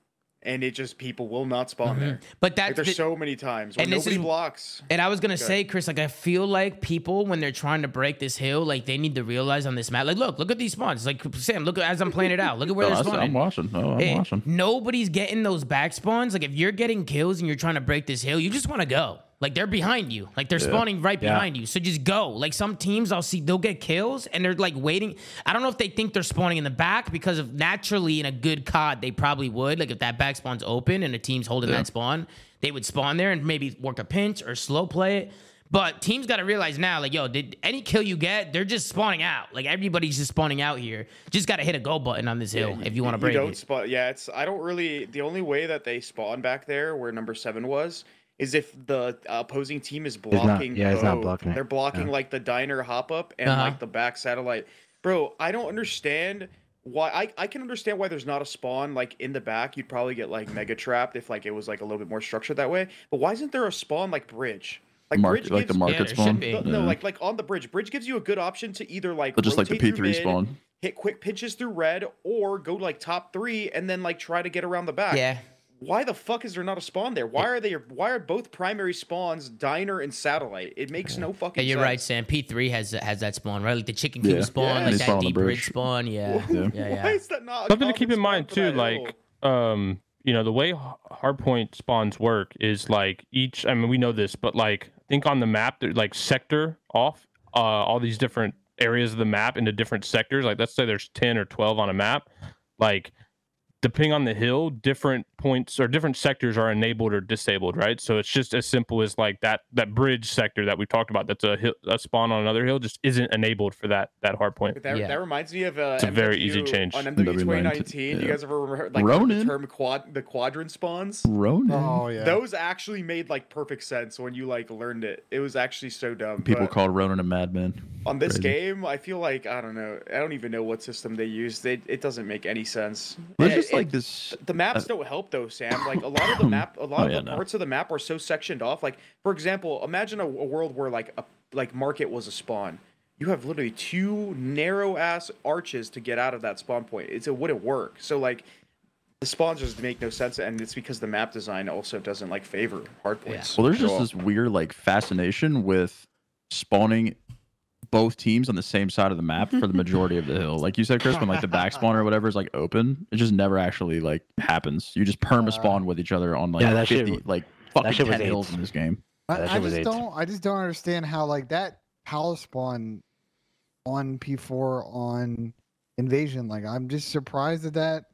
E: and it just people will not spawn there.
A: but
E: Like there's
A: the-
E: so many times when
A: and this
E: nobody
A: is-
E: blocks.
A: And I was gonna say, Chris, like I feel like people when they're trying to break this hill, like they need to realize on this map, like look, look at these spawns. Like Sam, look as I'm playing it out. Look at where
D: No,
A: they're
D: I see-
A: spawning.
D: I'm watching. No, I'm
A: Eh,
D: watching.
A: Nobody's getting those back spawns. Like if you're getting kills and you're trying to break this hill, you just want to go. Like they're behind you. Like they're spawning right
F: Yeah.
A: behind you. So just go. Like some teams I'll see they'll get kills and they're like waiting. I don't know if they think they're spawning in the back because of naturally in a good COD they probably would. Like if that back spawn's open and a team's holding that spawn, they would spawn there and maybe work a pinch or slow play it. But teams got to realize now, like, yo, did any kill you get, they're just spawning out. Like everybody's just spawning out here. Just got to hit a go button on this hill if you want to break
E: you don't
A: it.
E: spawn. Yeah, it's I don't really. The only way that they spawn back there, where number seven was, is if the opposing team is
F: not-
E: blocking.
F: yeah, he's not blocking it.
E: They're blocking
F: Yeah.
E: like the diner hop up and
A: Uh-huh.
E: like the back satellite. Bro, I don't understand why. I I can understand why there's not a spawn like in the back. You'd probably get like mega trapped if like it was like a little bit more structured that way. But why isn't there a spawn like bridge? Like
D: Market,
E: bridge
D: like the
E: gives-
D: market
A: there should
D: spawn.
A: be.
E: no, no, like like on the bridge. Bridge gives you a good option to either like
D: But just like the P3
E: mid,
D: spawn.
E: hit quick pitches through red, or go like top three and then like try to get around the back.
A: Yeah.
E: Why the fuck is there not a spawn there? Why are they? Why are both primary spawns diner and satellite? It makes no
A: Yeah,
E: fucking.
A: you're
E: sense.
A: right, Sam. P three has has that spawn, right? Like the chicken coop
D: Yeah.
A: spawn,
E: Yeah.
A: like that
D: spawn the
A: deep bridge
D: bridge.
A: spawn. Yeah,
D: Yeah.
A: yeah, yeah.
E: Why is that not a
C: Something to keep in mind too,
E: for that hill?
C: like um, you know, the way hardpoint spawns work is like each. I mean, we know this, but like think on the map, there like sector off uh, all these different areas of the map into different sectors. Like let's say there's ten or twelve on a map, like depending on the hill, different points or different sectors are enabled or disabled, right? So it's just as simple as like that that bridge sector that we talked about. That's a hill, a spawn on another hill, just isn't enabled for that that hard point.
E: But That,
A: Yeah.
E: that reminds me of uh,
C: It's a very easy change.
E: on MW
D: MW
E: 2019. You guys ever remember like heard the term quad the quadrant spawns?
D: Ronan.
B: Oh yeah.
E: Those actually made like perfect sense when you like learned it. It was actually so dumb.
D: People
E: but
D: called Ronan a madman.
E: on this
D: crazy.
E: game, I feel like I don't know. I don't even know what system they use. They it doesn't make any sense.
D: There's
E: It-
D: just like
E: it-
D: this.
E: the maps
D: uh,
E: don't help though, Sam. Like a lot of the map, a lot
D: Oh,
E: of
D: yeah,
E: the
D: no.
E: parts of the map are so sectioned off. Like for example, imagine a, a world where like a like market was a spawn. You have literally two narrow ass arches to get out of that spawn point. It's it wouldn't work. So like the spawns just make no sense, and it's because the map design also doesn't like favor hard points.
D: Well, there's just
E: all.
D: this weird like fascination with spawning both teams on the same side of the map for the majority of the hill. Like you said, Chris, when like the back spawn or whatever is like open, it just never actually like happens. You just perma uh, spawn with each other on like
F: Yeah, that
D: 50,
F: w-
D: like fucking
F: shit
D: 10 hills in this game.
B: I,
F: That
B: I just
F: AIDS.
B: don't. I just don't understand how like that palace spawn on P4 on invasion. Like I'm just surprised at that.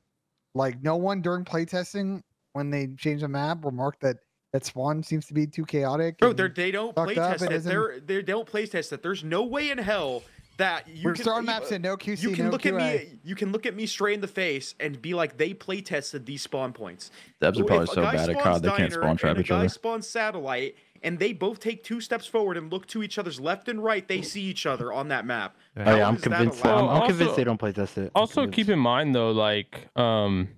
B: Like no one during playtesting when they changed the map remarked that that spawn seems to be too chaotic.
E: Bro, they're, they don't play test
B: it
E: it.
B: isn't-
E: They're, they don't play test it. There's no way in hell that you
B: we're
E: can
B: throwing
E: you-
B: maps in no QC,
E: You can
B: no
E: look
B: QA.
E: at me. You can look at me straight in the face and be like, they play tested these spawn points.
D: Devs are probably so bad at COD they can't spawn trap
E: and
D: each
E: a guy
D: other.
E: spawns satellite, and they both take two steps forward and look to each other's left and right. They see each other on that map.
F: Oh,
E: How
F: yeah, I'm convinced. I'm, I'm
C: Also-
F: convinced they don't play test it. I'm
C: Also, keep in mind though, like, um,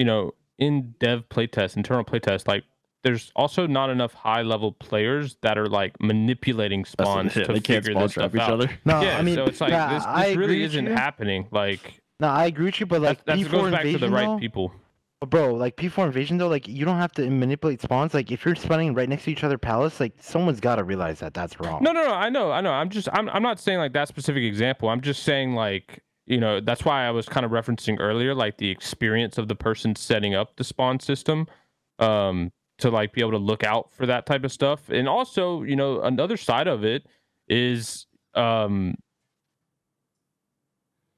C: you know, in dev playtest, internal playtest, like, there's also not enough high level players that are like manipulating spawns to
D: They can't
C: figure
D: spawn
C: this stuff
D: each
C: out.
D: other.
F: No,
C: yeah,
F: I mean,
C: so it's like
F: yeah,
C: this,
F: I
C: this
F: agree
C: really
F: with
C: isn't
F: you.
C: happening. Like
F: No, I agree with you, but like
C: that, that
F: P4
C: goes back to
F: invasion,
C: the right
F: though,
C: people.
F: bro. Like P4 invasion though, like you don't have to manipulate spawns. Like if you're spawning right next to each other palace, like someone's got to realize that that's wrong.
C: No, no, no. I know, I know. I'm just, I'm, I'm not saying like that specific example. I'm just saying like, you know, that's why I was kind of referencing earlier, like the experience of the person setting up the spawn system, um, to like be able to look out for that type of stuff. And also, you know, another side of it is, um,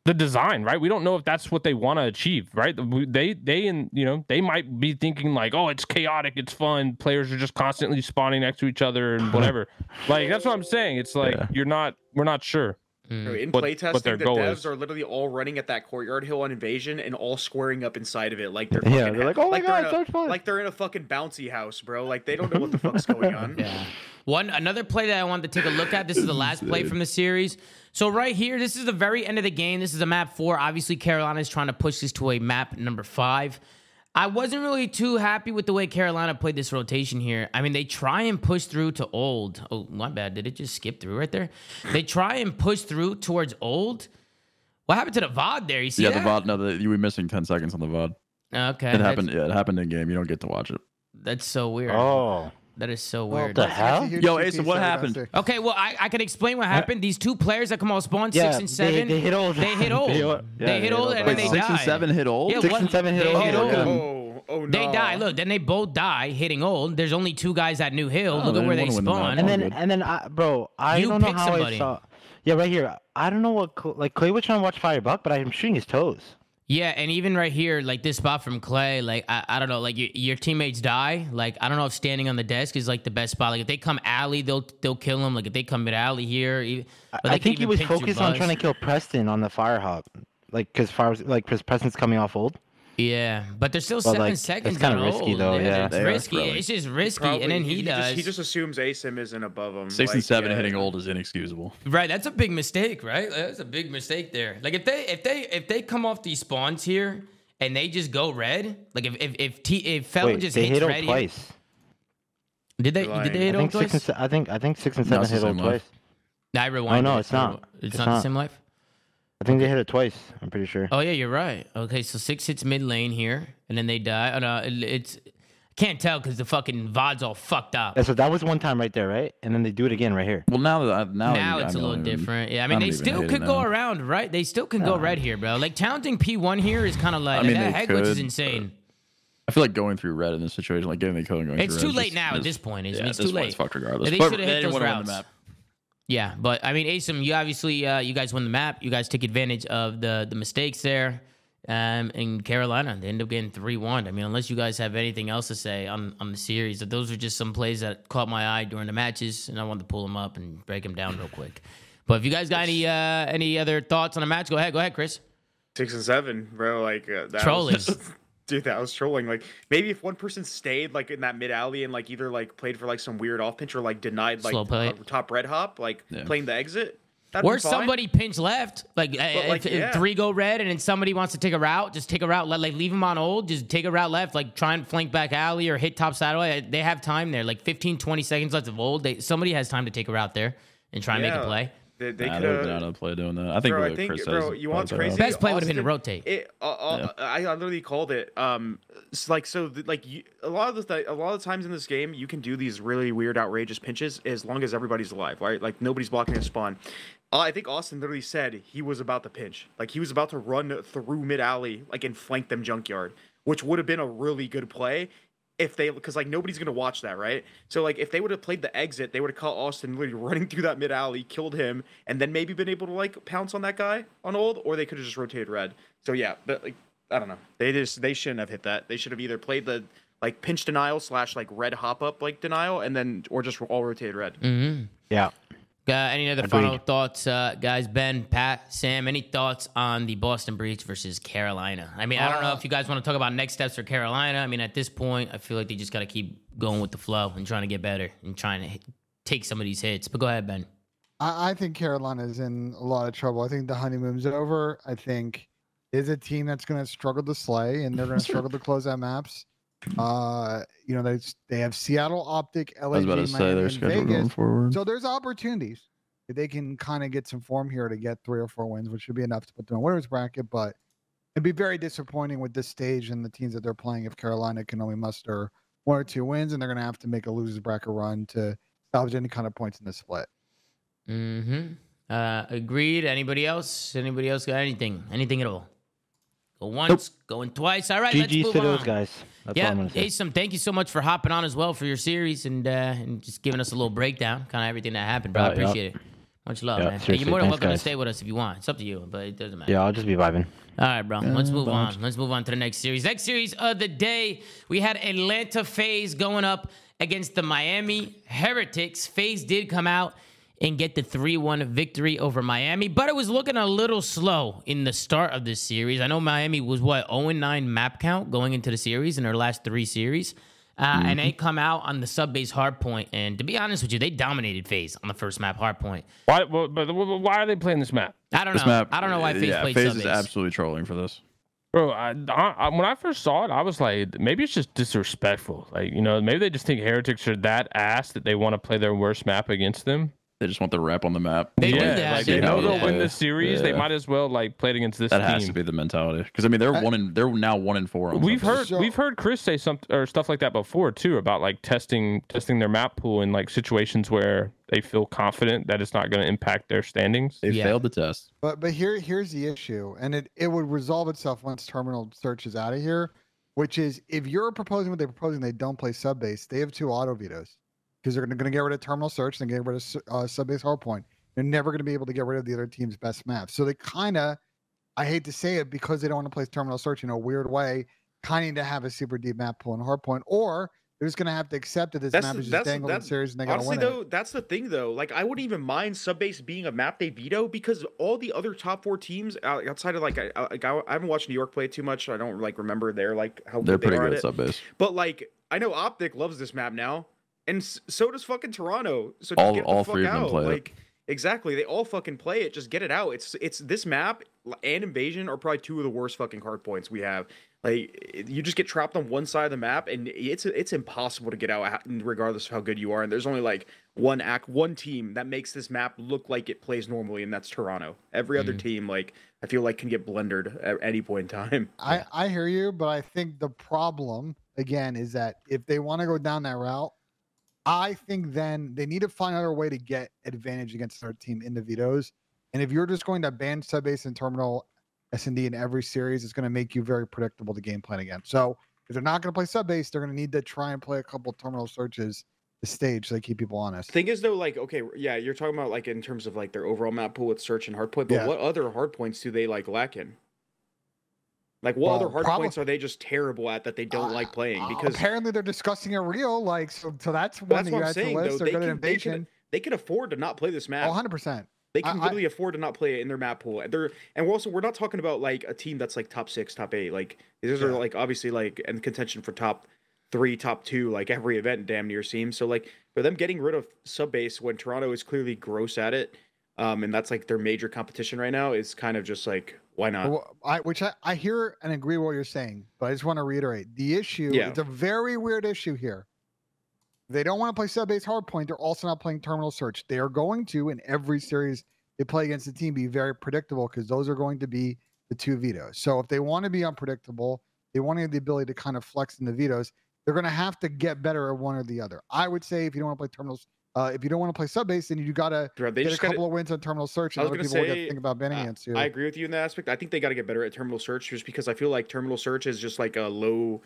C: the design, right? We don't know if that's what they want to achieve, right? They, they, and you know, they might be thinking like, oh, it's chaotic, it's fun. Players are just constantly spawning next to each other and whatever. like that's what I'm saying. It's like
D: Yeah.
C: you're not, we're not sure.
A: Mm.
E: In
C: what- what
E: playtesting, the devs
C: is.
E: are literally all running at that courtyard hill on invasion and all squaring up inside of it like they're
F: Yeah, they're like, "Oh my
E: they're
F: God,
E: in a-
F: fun."
E: like they're in a fucking bouncy house, bro. Like they don't know what the fuck's going on.
A: Yeah. One another play that I wanted to take a look at. This is the last play from the series. So right here, this is the very end of the game. This is a map four. Obviously, Carolina is trying to push this to a map number five. I wasn't really too happy with the way Carolina played this rotation here. I mean, they try and push through to old. Oh, my bad. Did it just skip through right there? They try and push through towards old. What happened to the VOD there? You see
D: Yeah,
A: that?
D: the VOD. No, the, you were missing ten seconds on the VOD.
A: Okay.
D: It happened. Yeah, it happened in game. You don't get to watch it.
A: That's so weird.
F: Oh,
A: That is so weird.
F: What the
B: that's- that's a
F: hell?
D: Yo,
B: TP
D: Asa, what happened?
B: downstairs.
A: Okay, well, I, I can explain what happened. These two players that come out spawn
F: yeah,
A: six and seven,
F: They, they hit old.
A: They hit old.
F: They,
A: They,
F: yeah,
A: hit old, and then
D: Wait,
A: they
D: six and seven hit old.
A: Yeah,
F: Six
A: what-
F: and seven hit
A: they
F: old,
A: hit
F: yeah.
A: old.
E: Oh, oh no.
A: They die. Look, then they both die hitting old. There's only two guys at New Hill.
D: Oh,
A: Look
D: they
A: at where they
D: didn't wanna win the
A: spawn.
D: map.
F: And then
D: good.
F: and then I, bro, I
A: You
F: don't know
A: pick
F: how
A: somebody.
F: I saw. Yeah, right here. I don't know what Cl- like Clay was trying to watch Firebuck, but I'm shooting his toes.
A: Yeah, and even right here, like this spot from Clay, like I, I don't know, like your, your teammates die. Like I don't know if standing on the desk is like the best spot. Like if they come alley, they'll they'll kill him. Like if they come mid alley here, even,
F: I think he was focused on trying to kill Preston on the fire hop, like because fire like because Preston's coming off old.
A: Yeah, but there's still
F: But,
A: seven
F: like, that's
A: seconds.
F: kinda risky,
A: old.
F: though, yeah.
A: it's risky.
D: throwing.
A: It's just risky,
E: Probably,
A: and then he,
E: just,
A: does.
E: he just assumes Asim isn't above him.
D: Six
E: like,
D: and seven
E: yeah.
D: hitting old is inexcusable.
A: Right, that's a big mistake, right? That's a big mistake there. Like if they if they if they come off these spawns here and they just go red, like if if if, T, if Fellow
F: Wait,
A: just
F: they
A: hits
F: hit old
A: red, here-
F: twice.
A: did they did they hit
F: I
A: old
F: and
A: twice?
F: se- I think I think six and seven
D: it's the
F: hit old
D: same life.
F: twice.
A: I rewind.
F: Oh,
A: no,
F: it's not.
A: It's,
F: It's
A: not, the same life.
F: I think they hit it twice. I'm pretty sure.
A: Oh yeah, you're right. Okay, so six hits mid lane here, and then they die. Oh no, it, it's can't tell because the fucking VOD's all fucked up.
F: Yeah, so that was one time right there, right? And then they do it again right here.
D: Well, now that I, now
A: now
D: you-
A: it's
D: I
A: a little
D: even-
A: different. Yeah, I
D: I
A: mean they still could go around, right? They still can go red here, bro. Like taunting P1 here is kind of like
D: I mean,
A: that
D: they
A: head glitch is
D: could,
A: insane.
D: I feel like going through red in this situation, like getting the kill and going
A: It's
D: through
A: too
D: red
A: late
D: is-
A: now at
D: is-
A: this point. It's,
D: yeah,
A: it's too
D: one's
A: late.
D: fucked regardless.
A: They
D: But
A: shoulda hit
D: they didn't
A: those
D: wanna win
A: routes.
D: the map.
A: Yeah, but I mean, Asim, you obviously uh, you guys won the map. You guys took advantage of the the mistakes there. Um, in Carolina, they end up getting three one. I mean, unless you guys have anything else to say on on the series, that those are just some plays that caught my eye during the matches, and I wanted to pull them up and break them down real quick. But if you guys got any uh, any other thoughts on the match, go ahead. Go ahead, Chris.
E: Six and seven, bro. Like uh, that
A: Trolling.
E: Was, dude, that was trolling. Like maybe if one person stayed like in that mid alley and like either like played for like some weird off pinch or like denied like
A: Slow play.
E: uh, top red hop, like
D: Yeah.
E: playing the exit. that'd
A: Or
E: be fine.
A: somebody pinch left, like, uh,
E: like,
A: if, if three go red, and then somebody wants to take a route, just take a route. Let like leave them on old, just take a route left, like try and flank back alley or hit top satellite. They have time there, like 15, 20 seconds left of old. They somebody has time to take a route there and try and make a play.
E: They, they
D: Nah,
E: could
D: they would have been out
E: have.
D: of play doing that. I think,
E: Bro,
D: what
E: I think,
D: Chris
E: bro,
D: says
E: you want
D: probably
E: crazy?
A: Best play would've been to rotate.
E: It, uh, uh, I, I literally called it. Um, it's like so, the, like you, a lot of the th- a lot of the times in this game, you can do these really weird, outrageous pinches as long as everybody's alive, right? Like nobody's blocking a spawn. Uh, I think Austin literally said he was about to pinch, like he was about to run through mid alley, like and flank them junkyard, which would have been a really good play if they because like nobody's gonna watch that, right? So like if they would have played the exit, they would have caught Austin literally running through that mid alley, killed him, and then maybe been able to like pounce on that guy on old, or they could have just rotated red. So yeah, but like I don't know, they just they shouldn't have hit that. They should have either played the like pinch denial slash like red hop up like denial, and then or just all rotated red.
A: Mm-hmm.
F: Yeah.
A: Uh, any other
F: Agreed.
A: final thoughts, uh, guys? Ben, Pat, Sam, any thoughts on the Boston Breach versus Carolina? I mean, I don't know
B: Uh,
A: if you guys want to talk about next steps for Carolina. I mean, at this point, I feel like they just got to keep going with the flow and trying to get better and trying to hit, take some of these hits. But go ahead, Ben.
B: I, I think Carolina's in a lot of trouble. I think the honeymoon's over. I think is a team that's going to struggle to slay and they're going to struggle to close out maps. Uh, you know, they they have Seattle, Optic, LA,
D: I was about to say their schedule going forward.
B: So there's opportunities. If they can kind of get some form here to get three or four wins, which should be enough to put them in winners bracket. But it'd be very disappointing with this stage and the teams that they're playing if Carolina can only muster one or two wins, and they're going to have to make a losers bracket run to salvage any kind of points in the split.
A: Mm-hmm. Uh, agreed. Anybody else? Anybody else got anything? Anything at all? Go once, going twice. All right, let's
F: GG's
A: move
F: to
A: on.
F: those guys. That's all I'm
A: yeah. Asim, thank you so much for hopping on as well for your series and uh, and just giving us a little breakdown, kind of everything that happened, bro. I
F: Yeah, yeah.
A: appreciate it. Much love,
F: Yeah,
A: man. Hey, you're more than
F: thanks,
A: welcome to stay with us if you want. It's up to you, but it doesn't matter.
F: Yeah, I'll just be vibing.
A: All right, bro. Let's move on. Let's move on to the next series. Next series of the day, we had Atlanta FaZe going up against the Miami Heretics. FaZe did come out and get the 3-1 victory over Miami, but it was looking a little slow in the start of this series. I know Miami was what 0-9 map count going into the series in their last three series. Uh, And they come out on the sub base hard point, and to be honest with you, they dominated FaZe on the first map hard point.
C: Why? Well, but why are they playing this map,
A: I don't
D: This
A: know.
D: map,
A: I don't know why FaZe
D: yeah,
A: played
D: FaZe
A: sub
D: is absolutely trolling for this.
C: bro? I, I, I- when I first saw it, I was like, maybe it's just disrespectful. Like, you know, maybe they just think heretics are that ass that they want to play their worst map against them.
D: They just want the rep on the map.
A: They do
C: yeah,
A: that.
C: like
A: They
C: they know they'll
A: that.
C: win the series. They might as well like play it against this
D: That
C: team.
D: has to be the mentality. Because I mean, they're
B: I-
D: one in. They're now one in four. On
C: We've heard
B: So-
C: we've heard Chris say something or stuff like that before too about like testing testing their map pool in like situations where they feel confident that it's not going to impact their standings.
D: They
A: Yeah.
D: failed the test.
B: But but here here's the issue, and it, it would resolve itself once terminal search is out of here, which is if you're proposing what they're proposing, they don't play sub base. They have two auto vetoes because they're going to get rid of terminal search and get rid of s- uh, sub base hardpoint. They're never going to be able to get rid of the other team's best map. So they kind of, I hate to say it, because they don't want to play terminal search in a weird way, kind of need to have a super deep map pool and hardpoint, or they're just going to have to accept that this
E: That's
B: map is just
E: that's-
B: dangled in series and they got to
E: Honestly,
B: win it.
E: though, that's the thing, though. Like, I wouldn't even mind subbase being a map they veto because all the other top four teams outside of like, I, I, I I haven't watched New York play it too much. I don't like remember their like how
D: They're
E: good they
D: pretty
E: are
D: good
E: at
D: at
E: it.
D: sub base.
E: But like, I know Optic loves this map now, and so does fucking Toronto. So just
D: All-
E: get the
D: all
E: fuck
D: three of them
E: out.
D: play it.
E: exactly, they all fucking play it. Just get it out. It's it's this map and Invasion are probably two of the worst fucking hard points we have. Like, you just get trapped on one side of the map, and it's it's impossible to get out, regardless of how good you are. And there's only like one act, one team that makes this map look like it plays normally, and that's Toronto. Every other mm-hmm. team, like, I feel like can get blendered at any point in time.
B: I, I hear you, but I think the problem again is that if they want to go down that route, I think then they need to find another way to get advantage against their team in the vetoes. And if you're just going to ban subbase and terminal S and D in every series, it's going to make you very predictable to game plan again. So if they're not going to play subbase, they're going to need to try and play a couple terminal searches to stage so they keep people honest.
E: Thing is though, like okay, yeah, you're talking about like in terms of like their overall map pool with search and hardpoint, but
B: Yeah.
E: what other hardpoints do they like lack in? Like what other
B: hard probably-
E: hardpoints are they just terrible at that they don't like playing?
B: Uh,
E: Because
B: apparently they're discussing a real like so. So that's one
E: that's
B: that
E: what I'm
B: the
E: saying though. They can, they can they can afford to not play this map.
B: Oh, 100 percent.
E: They can
B: I- I-
E: literally afford to not play it in their map pool. They're and we're also we're not talking about like a team that's like top six, top eight. Like these are like obviously like in contention for top three, top two, like every event damn near seems. So like for them getting rid of sub base when Toronto is clearly gross at it, um, and that's like their major competition right now, is kind of just like why not?
B: Well, I, which I, I hear and agree with what you're saying, but I just want to reiterate the issue.
E: Yeah.
B: It's a very weird issue here. They don't want to play sub base hardpoint. They're also not playing terminal search. They are going to in every series they play against the team be very predictable because those are going to be the two vetoes. So if they want to be unpredictable, they want to have the ability to kind of flex in the vetoes. They're going to have to get better at one or the other. I would say if you don't want to play terminals, uh, if you don't want to play sub base, then you got to
E: Bro, they
B: get a couple
E: gotta,
B: of wins on terminal search,
E: I was
B: will get
E: say,
B: think about banning
E: uh,
B: against you.
E: I agree with you in that aspect. I think they got to get better at terminal search just because I feel like terminal search is just like a low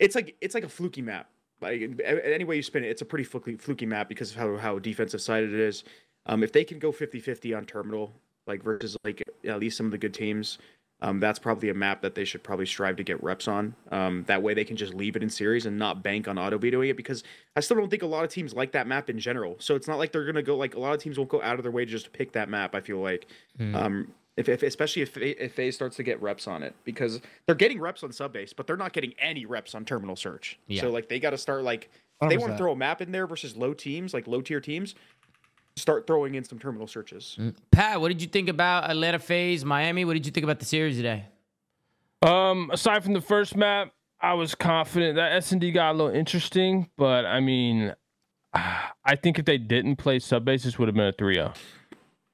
E: it's like it's like a fluky map. Like any way you spin it, it's a pretty fluky, fluky map because of how how defensive sided it is. Um, if they can go 50-50 on terminal, like versus like at least some of the good teams, um, that's probably a map that they should probably strive to get reps on. Um, that way they can just leave it in series and not bank on auto vetoing it because I still don't think a lot of teams like that map in general. So it's not like they're gonna go like a lot of teams won't go out of their way to just pick that map. I feel like, um, if, if especially if if FaZe starts to get reps on it because they're getting reps on sub base, but they're not getting any reps on terminal search.
A: Yeah.
E: So like they got to start like they want to throw a map in there versus low teams like low tier teams. Start throwing in some terminal searches.
A: Pat, what did you think about Atlanta FaZe, Miami? What did you think about the series today?
C: Um, aside from the first map, I was confident that S and D got a little interesting, but I mean, I think if they didn't play sub bases, would have been a 3-0.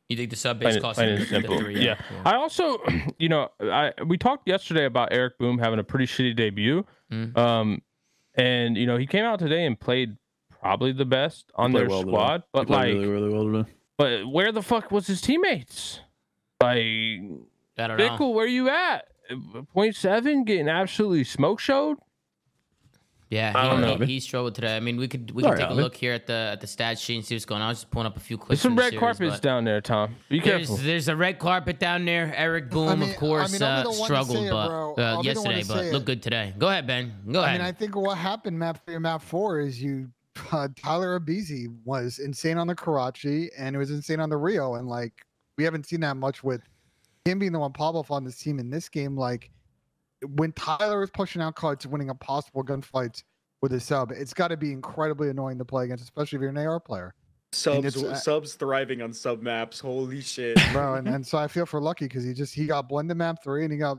A: You think the sub base cost
C: plain
A: you the three?
C: Yeah. I also, you know, I we talked yesterday about Eric Boom having a pretty shitty debut.
A: Mm.
C: Um, and you know he came out today and played probably the best on
D: Played
C: their
D: well
C: squad,
D: He
C: but like,
D: really, really well today.
C: but where the fuck was his teammates? Like,
A: I don't know.
C: Bickle, where you at? Point seven, getting absolutely smoke showed.
A: Yeah,
C: I
A: he,
C: don't know.
A: he struggled today. I mean, we could we
D: All
A: could
D: right,
A: take a
D: Alvin.
A: look here at the at the stat sheet and see what's going on. I was just pulling up a few clips.
C: There's
A: clips.
C: some
A: from the
C: red
A: series,
C: carpets down there, Tom. Be
A: There's,
C: careful.
A: there's a red carpet down there. Eric Boom,
B: mean-
A: of course,
B: I mean,
A: uh,
B: be the one to
A: struggled,
B: it,
A: but uh,
B: I'll be the one
A: yesterday, but
B: say
A: looked good today. Go ahead, Ben. Go
B: I
A: ahead.
B: mean, I think what happened map three and map four is you uh, Tyler aBeZy was insane on the Karachi and it was insane on the Rio, and like we haven't seen that much with him being the one pop off on this team in this game. Like when Tyler is pushing out cards, winning impossible gunfights with a sub, it's got to be incredibly annoying to play against, especially if you're an AR player,
E: Subs
B: uh,
E: subs thriving on sub maps. Holy shit.
B: bro. and, and so I feel for Lucky because he just he got blended map three and he got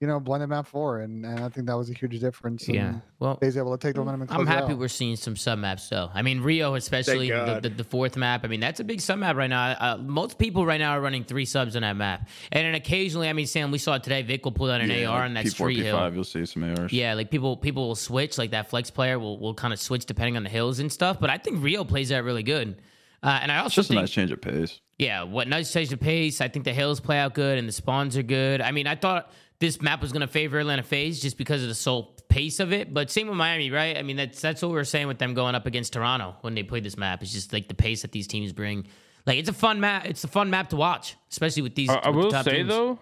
B: you know blended map four, and, and I think that was a huge difference.
A: yeah. Well,
B: He's able to take the momentum and close
A: I'm happy
B: out.
A: we're seeing some sub maps though. I mean, Rio especially the, the, the fourth map. I mean, that's a big sub map right now. Uh, most people right now are running three subs on that map, and then occasionally, I mean, Sam, we saw today Vic will pull out an
D: Yeah,
A: AR
D: like
A: on that
D: P4,
A: street
D: P5,
A: hill.
D: You'll see some ARs.
A: Yeah, like people people will switch, like that flex player will will kind of switch depending on the hills and stuff. But I think Rio plays that really good. Uh, and I
D: It's
A: also
D: just a nice change of pace.
A: yeah, what nice change of pace. I think the hills play out good and the spawns are good. I mean, I thought this map was going to favor Atlanta FaZe just because of the sole pace of it. But same with Miami, right? I mean, that's that's what we were saying with them going up against Toronto when they played this map. It's just like the pace that these teams bring. Like it's a fun map. It's a fun map to watch, especially with these.
C: I, I
A: with the
C: will
A: top
C: say
A: teams.
C: though,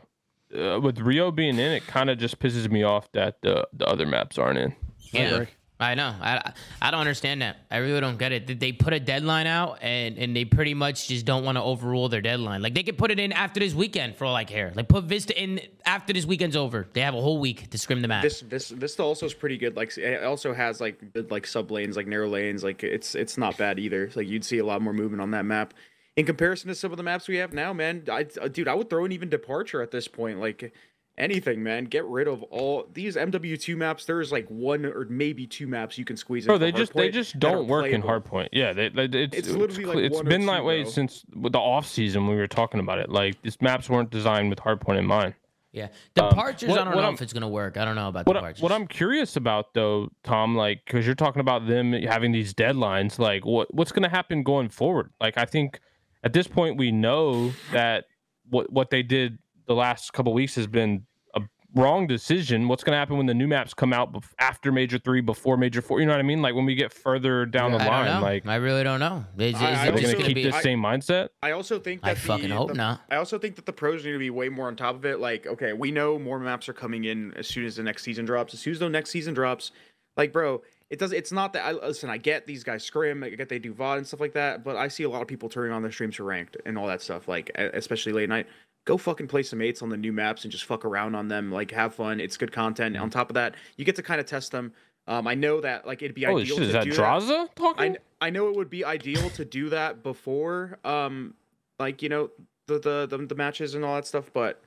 C: uh, with Rio being in, it kind of just pisses me off that the the other maps aren't in.
A: Yeah,
B: agree.
A: I know. I I don't understand that. I really don't get it. They put a deadline out, and and they pretty much just don't want to overrule their deadline. Like they could put it in after this weekend for all I care. Like put Vista in after this weekend's over. They have a whole week to scrim the map.
E: This this Vista also is pretty good. Like it also has like good like sub lanes, like narrow lanes. Like it's it's not bad either. Like you'd see a lot more movement on that map. In comparison to some of the maps we have now, man, I dude, I would throw in even departure at this point. Like anything, man. Get rid of all these MW2 maps. There's like one or maybe two maps you can squeeze in.
C: Bro, they just they
E: Hardpoint
C: just don't work in. Hardpoint. Yeah, they, they, it's
E: It's
C: it's,
E: like,
C: cle- it's
E: one or
C: been that way since the off season when we were talking about it. Like these maps weren't designed with Hardpoint in mind.
A: yeah, departures.
C: Um, what-
A: I don't
C: what
A: know
C: I'm-
A: if it's gonna work. I don't know about
C: What, I- what I'm curious about though, Tom, like because you're talking about them having these deadlines, like what what's going to happen going forward? Like I think at this point we know that what what they did the last couple weeks has been a wrong decision. What's going to happen when the new maps come out bef- after Major Three, before Major Four? You know what I mean? Like when we get further down the
A: I
C: line,
A: don't know.
C: like
A: I really don't know. Is, is
E: I- I
A: it
C: are going to keep
A: be?
C: this
E: I-
C: same mindset?
E: I also think that
A: I fucking
E: the-
A: hope
E: the-
A: not.
E: I also think that the pros need to be way more on top of it. Like, okay, we know more maps are coming in as soon as the next season drops. As soon as the next season drops, like, bro, it does. It's not that. I listen. I get these guys scrim. I get they do VOD and stuff like that. But I see a lot of people turning on their streams for ranked and all that stuff. Like, especially late night. Go fucking play some mates on the new maps and just fuck around on them. Like, have fun. It's good content. On top of that, you get to kind of test them. Um, I know that like it'd be
C: Holy
E: ideal
C: shit,
E: to
C: is that
E: do
C: Drazah
E: I,
C: talking?
E: I know it would be ideal to do that before um like you know the the the, the matches and all that stuff but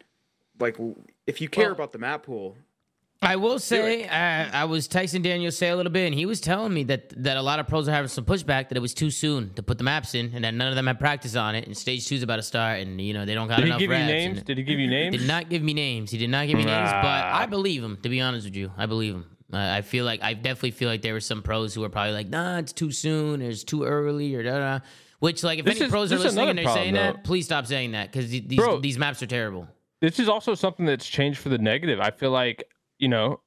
E: like if you care
A: Well-
E: about the map pool
A: I will say, uh, I was Tyson Daniel say a little bit, and he was telling me that that a lot of pros are having some pushback that it was too soon to put the maps in, and that none of them had practice on it, and stage two's about to start, and you know they don't got
C: Did he
A: enough
C: give you names? Did he give you names?
A: Did not give me names. He did not give me names, but I believe him. To be honest with you, I believe him. Uh, I feel like I definitely feel like there were some pros who were probably like, "Nah, it's too soon. Or it's too early." Or da da. Which, like, if
C: This
A: any
C: is-
A: pros are listening and they're saying
C: problem,
A: that, please stop saying that because these
C: Bro.
A: these maps are terrible.
C: this is also something that's changed for the negative. I feel like, you know,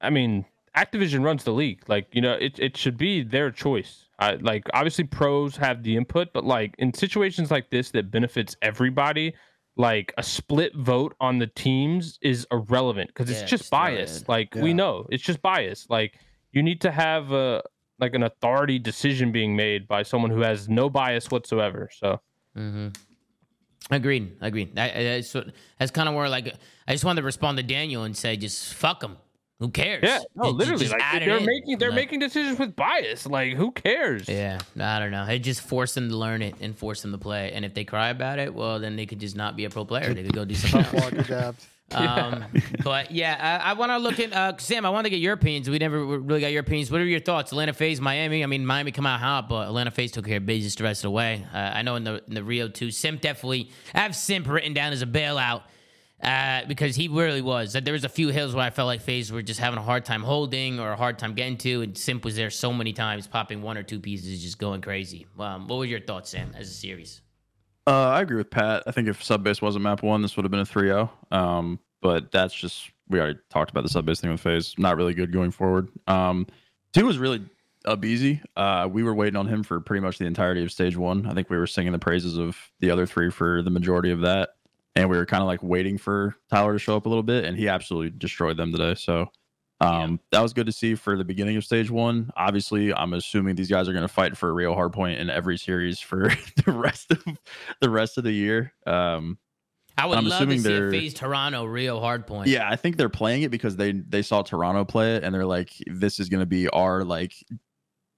C: I mean, Activision runs the league. Like you know, it it should be their choice. I, like obviously pros have the input, but like in situations like this that benefits everybody, like a split vote on the teams is irrelevant because it's
A: Yeah,
C: just
A: just
C: bias. Like we know it's just bias. Like you need to have a like an authority decision being made by someone who has no bias whatsoever. So
A: Mm-hmm. Agreed. Agreed. I, I, that's, what- that's kind of where like I just wanted to respond to Daniel and say just fuck them. Who cares?
C: yeah, no,
A: Ju- ju-
C: literally, like they're
A: in.
C: making they're
A: Like,
C: making decisions with bias. Like who cares?
A: Yeah, I don't know. It just forced them to learn it and force them to play. And if they cry about it, well, then they could just not be a pro player. They could go do something
B: Tough
A: else. Um, but yeah, I, I want to look at uh, Sam. I want to get your opinions. We never really got your opinions. What are your thoughts? Atlanta FaZe, Miami. I mean, Miami come out hot, but Atlanta FaZe took care of business the rest of the way. Uh, I know in the in the Rio too. Simp definitely. I have Simp written down as a bailout. Uh, because he really was. That there was a few hills where I felt like FaZe were just having a hard time holding or a hard time getting to, and Simp was there so many times, popping one or two pieces, just going crazy. Um, what were your thoughts, Sam, as a series?
D: Uh, I agree with Pat. I think if subbase wasn't map one, this would have been a 3-0. Um, but that's just we already talked about the subbase thing with FaZe. Not really good going forward. Um, two was really up easy. Uh, we were waiting on him for pretty much the entirety of stage one. I think we were singing the praises of the other three for the majority of that, and we were kind of like waiting for Tyler to show up a little bit, and he absolutely destroyed them today. So. Um, that was good to see for the beginning of stage one. Obviously, I'm assuming these guys are going to fight for a real hard point in every series for the rest of the rest of the year. Um,
A: I would
D: I'm
A: love to see a
D: they're-
A: Toronto Rio hard point.
D: yeah, I think they're playing it because they they saw Toronto play it and they're like, this is going to be our like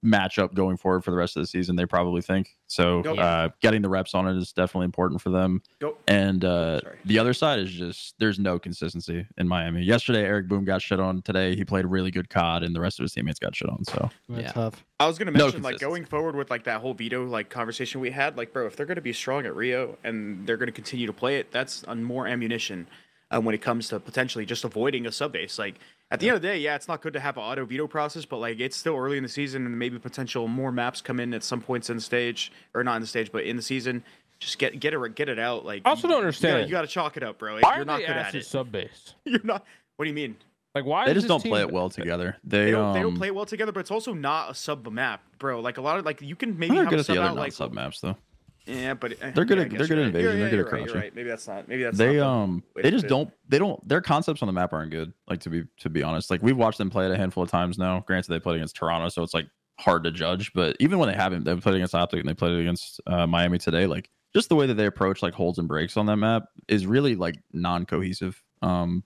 D: matchup going forward for the rest of the season. They probably think so. Uh, getting the reps on it is definitely important for them.
E: Go.
D: And uh, the other side is just there's no consistency in Miami. Yesterday, Eric Boom got shit on. Today, he played really good COD, and the rest of his teammates got shit on. So
B: That's
A: Yeah.
B: tough.
E: I was gonna
D: No
E: mention like going forward with like that whole veto like conversation we had, like bro, if they're gonna be strong at Rio and they're gonna continue to play it, that's uh, more ammunition uh, when it comes to potentially just avoiding a sub base. Like at the end of the day, yeah, it's not good to have an auto veto process, but like it's still early in the season and maybe potential more maps come in at some points in the stage or not in the stage, but in the season. Just get get it get it out. Like
C: I also
E: you-
C: don't understand.
E: You gotta, chalk it up, bro.
C: Why
E: You're not
C: they
E: good
C: ass
E: at it.
C: sub base?
E: You're not. What do you mean?
C: Like why?
D: they just
C: this
D: don't play it well together. They,
E: They don't, they don't
D: um,
E: play well together, but it's also not a sub map, bro. Like a lot of like you can maybe
D: They're
E: have
D: good
E: a
D: at the
E: sub
D: other
E: out, like
D: non-sub maps though.
E: Yeah, but uh,
D: They're good
E: yeah,
D: at- they're
E: guess
D: good
E: you're
D: at
E: right.
D: invasion,
E: Yeah,
D: they're good
E: yeah,
D: at
E: you're right,
D: crouching.
E: right. Maybe that's not. Maybe that's
D: they
E: not the
D: um they just
E: do it.
D: don't they don't their concepts on the map aren't good like to be to be honest like we've watched them play it a handful of times now granted they played against toronto so it's like hard to judge but even when they haven't they've played against optic and they played against uh, miami today like just the way that they approach like holds and breaks on that map is really like non-cohesive um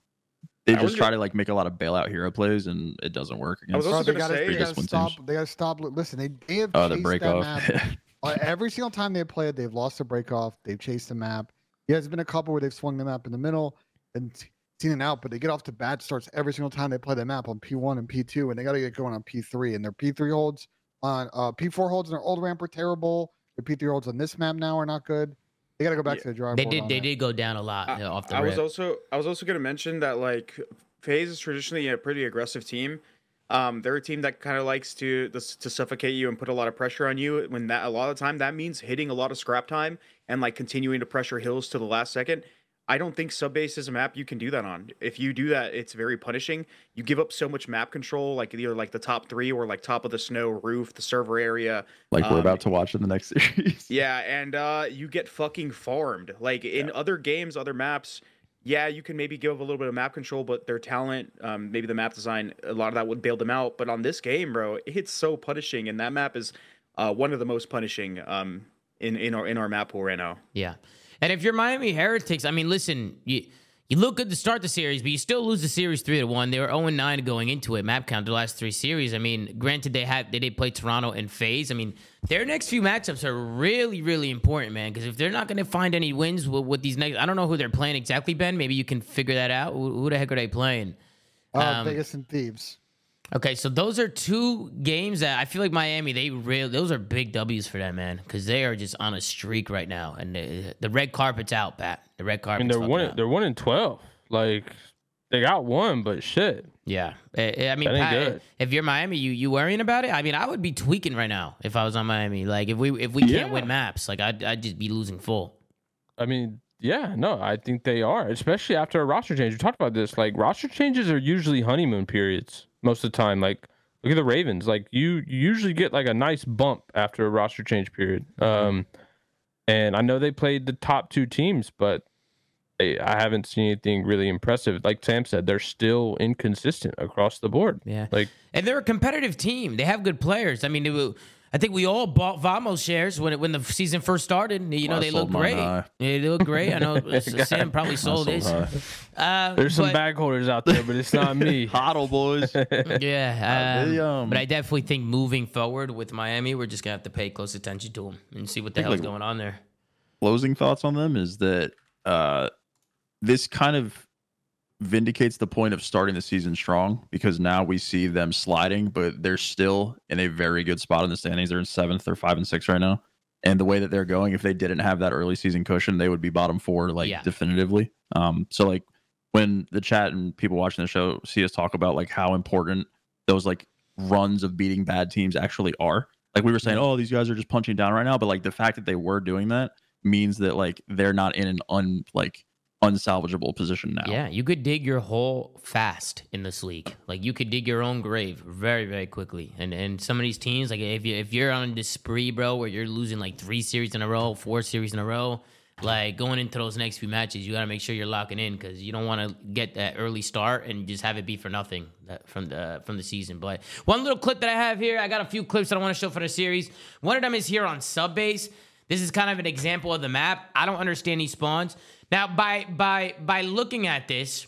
D: they
E: I
D: just try
E: gonna-
D: to like make a lot of bailout hero plays and it doesn't work
E: I was also
B: they
E: gonna
B: gotta,
E: say-
B: they gotta stop.
D: teams.
B: They gotta stop. Listen, they, they have
D: oh the break
B: that
D: off
B: map every single time they play it, they've lost a break off. They've chased the map. Yeah, there's been a couple where they've swung the map in the middle and seen it out, but they get off to bad starts every single time they play the map on P1 and P2, and they got to get going on P3. And their P3 holds on uh, P4 holds on their old ramp are terrible. Their P3 holds on this map now are not good. They got to go back
E: Yeah.
B: to the drawing
A: They
B: board
A: did. They
B: that.
A: did go down a lot
E: I,
A: uh, off the
E: I
A: rip.
E: was also I was also gonna mention that like FaZe is traditionally a pretty aggressive team. Um, they're a team that kind of likes to to suffocate you and put a lot of pressure on you. When that a lot of the time that means hitting a lot of scrap time and like continuing to pressure hills to the last second. I don't think subbase is a map you can do that on. If you do that, it's very punishing. You give up so much map control, like either like the top three or like top of the snow, roof, the server area.
D: like we're
E: um,
D: about to watch in the next series
E: Yeah, and uh, you get fucking farmed. Like in other games, other maps, yeah, you can maybe give a little bit of map control, but their talent, um, maybe the map design, a lot of that would bail them out. But on this game, bro, it's so punishing, and that map is uh, one of the most punishing um, in in our in our map pool right now.
A: Yeah. And if you're Miami Heretics, I mean, listen, you you look good to start the series, but you still lose the series three to one. They were 0 9 going into it. Map count the last three series. I mean, granted they had they did play Toronto and FaZe. I mean, their next few matchups are really, really important, man. Because if they're not going to find any wins with, with these next, I don't know who they're playing exactly, Ben. Maybe you can figure that out. Who, who the heck are they playing?
B: Uh,
A: um,
B: Vegas and Thieves.
A: Okay, so those are two games that I feel like Miami they real those are big W's for them, man, because they are just on a streak right now, and the, the red carpet's out, Pat. The red
C: I
A: carpet's
C: mean, they're winning.
A: out.
C: They're winning twelve. Like they got one, but shit.
A: Yeah, I, I mean, Pat,
C: eh,
A: if you're Miami, you you worrying about it? I mean, I would be tweaking right now if I was on Miami. Like if we if we can't win maps, like I'd I'd just be losing full.
C: I mean, yeah, no, I think they are, especially after a roster change. We talked about this. Like roster changes are usually honeymoon periods. Most of the time. Like look at the Ravens. Like you, you usually get like a nice bump after a roster change period. Um, and I know they played the top two teams, but I, I haven't seen anything really impressive. Like Sam said, they're still inconsistent across the board.
A: Yeah.
C: Like
A: And they're a competitive team. They have good players. I mean, it will- I think we all bought Vamos shares when it, when the season first started. You know,
D: Well, I
A: they look great. Yeah, they look great. I know Sam probably
D: I
A: sold
D: sold
A: his. Uh,
C: there's some
A: but-
C: bag holders out there, but it's not me.
D: Hodl boys.
A: Yeah,
D: they,
A: um,
D: um,
A: but I definitely think moving forward with Miami, we're just gonna have to pay close attention to them and see what the
D: think,
A: hell's
D: like,
A: going on there.
D: closing thoughts on them is that uh, this kind of vindicates the point of starting the season strong because now we see them sliding, but they're still in a very good spot in the standings. They're in seventh or five and six right now. And the way that they're going, if they didn't have that early season cushion, they would be bottom four, like
A: Yeah.
D: definitively. Um, so like when the chat and people watching the show see us talk about like how important those like runs of beating bad teams actually are. Like we were saying, oh, these guys are just punching down right now, but like the fact that they were doing that means that like they're not in an un like unsalvageable position now.
A: Yeah, you could dig your hole fast in this league. Like you could dig your own grave very, very quickly. And and some of these teams, like if you if you're on this spree, bro, where you're losing like three series in a row, four series in a row, like going into those next few matches, you got to make sure you're locking in because you don't want to get that early start and just have it be for nothing uh, from the from the season. But one little clip that I have here, I got a few clips that I want to show for the series. One of them is here on Subbase. This is kind of an example of the map. I don't understand these spawns. Now, by by by looking at this,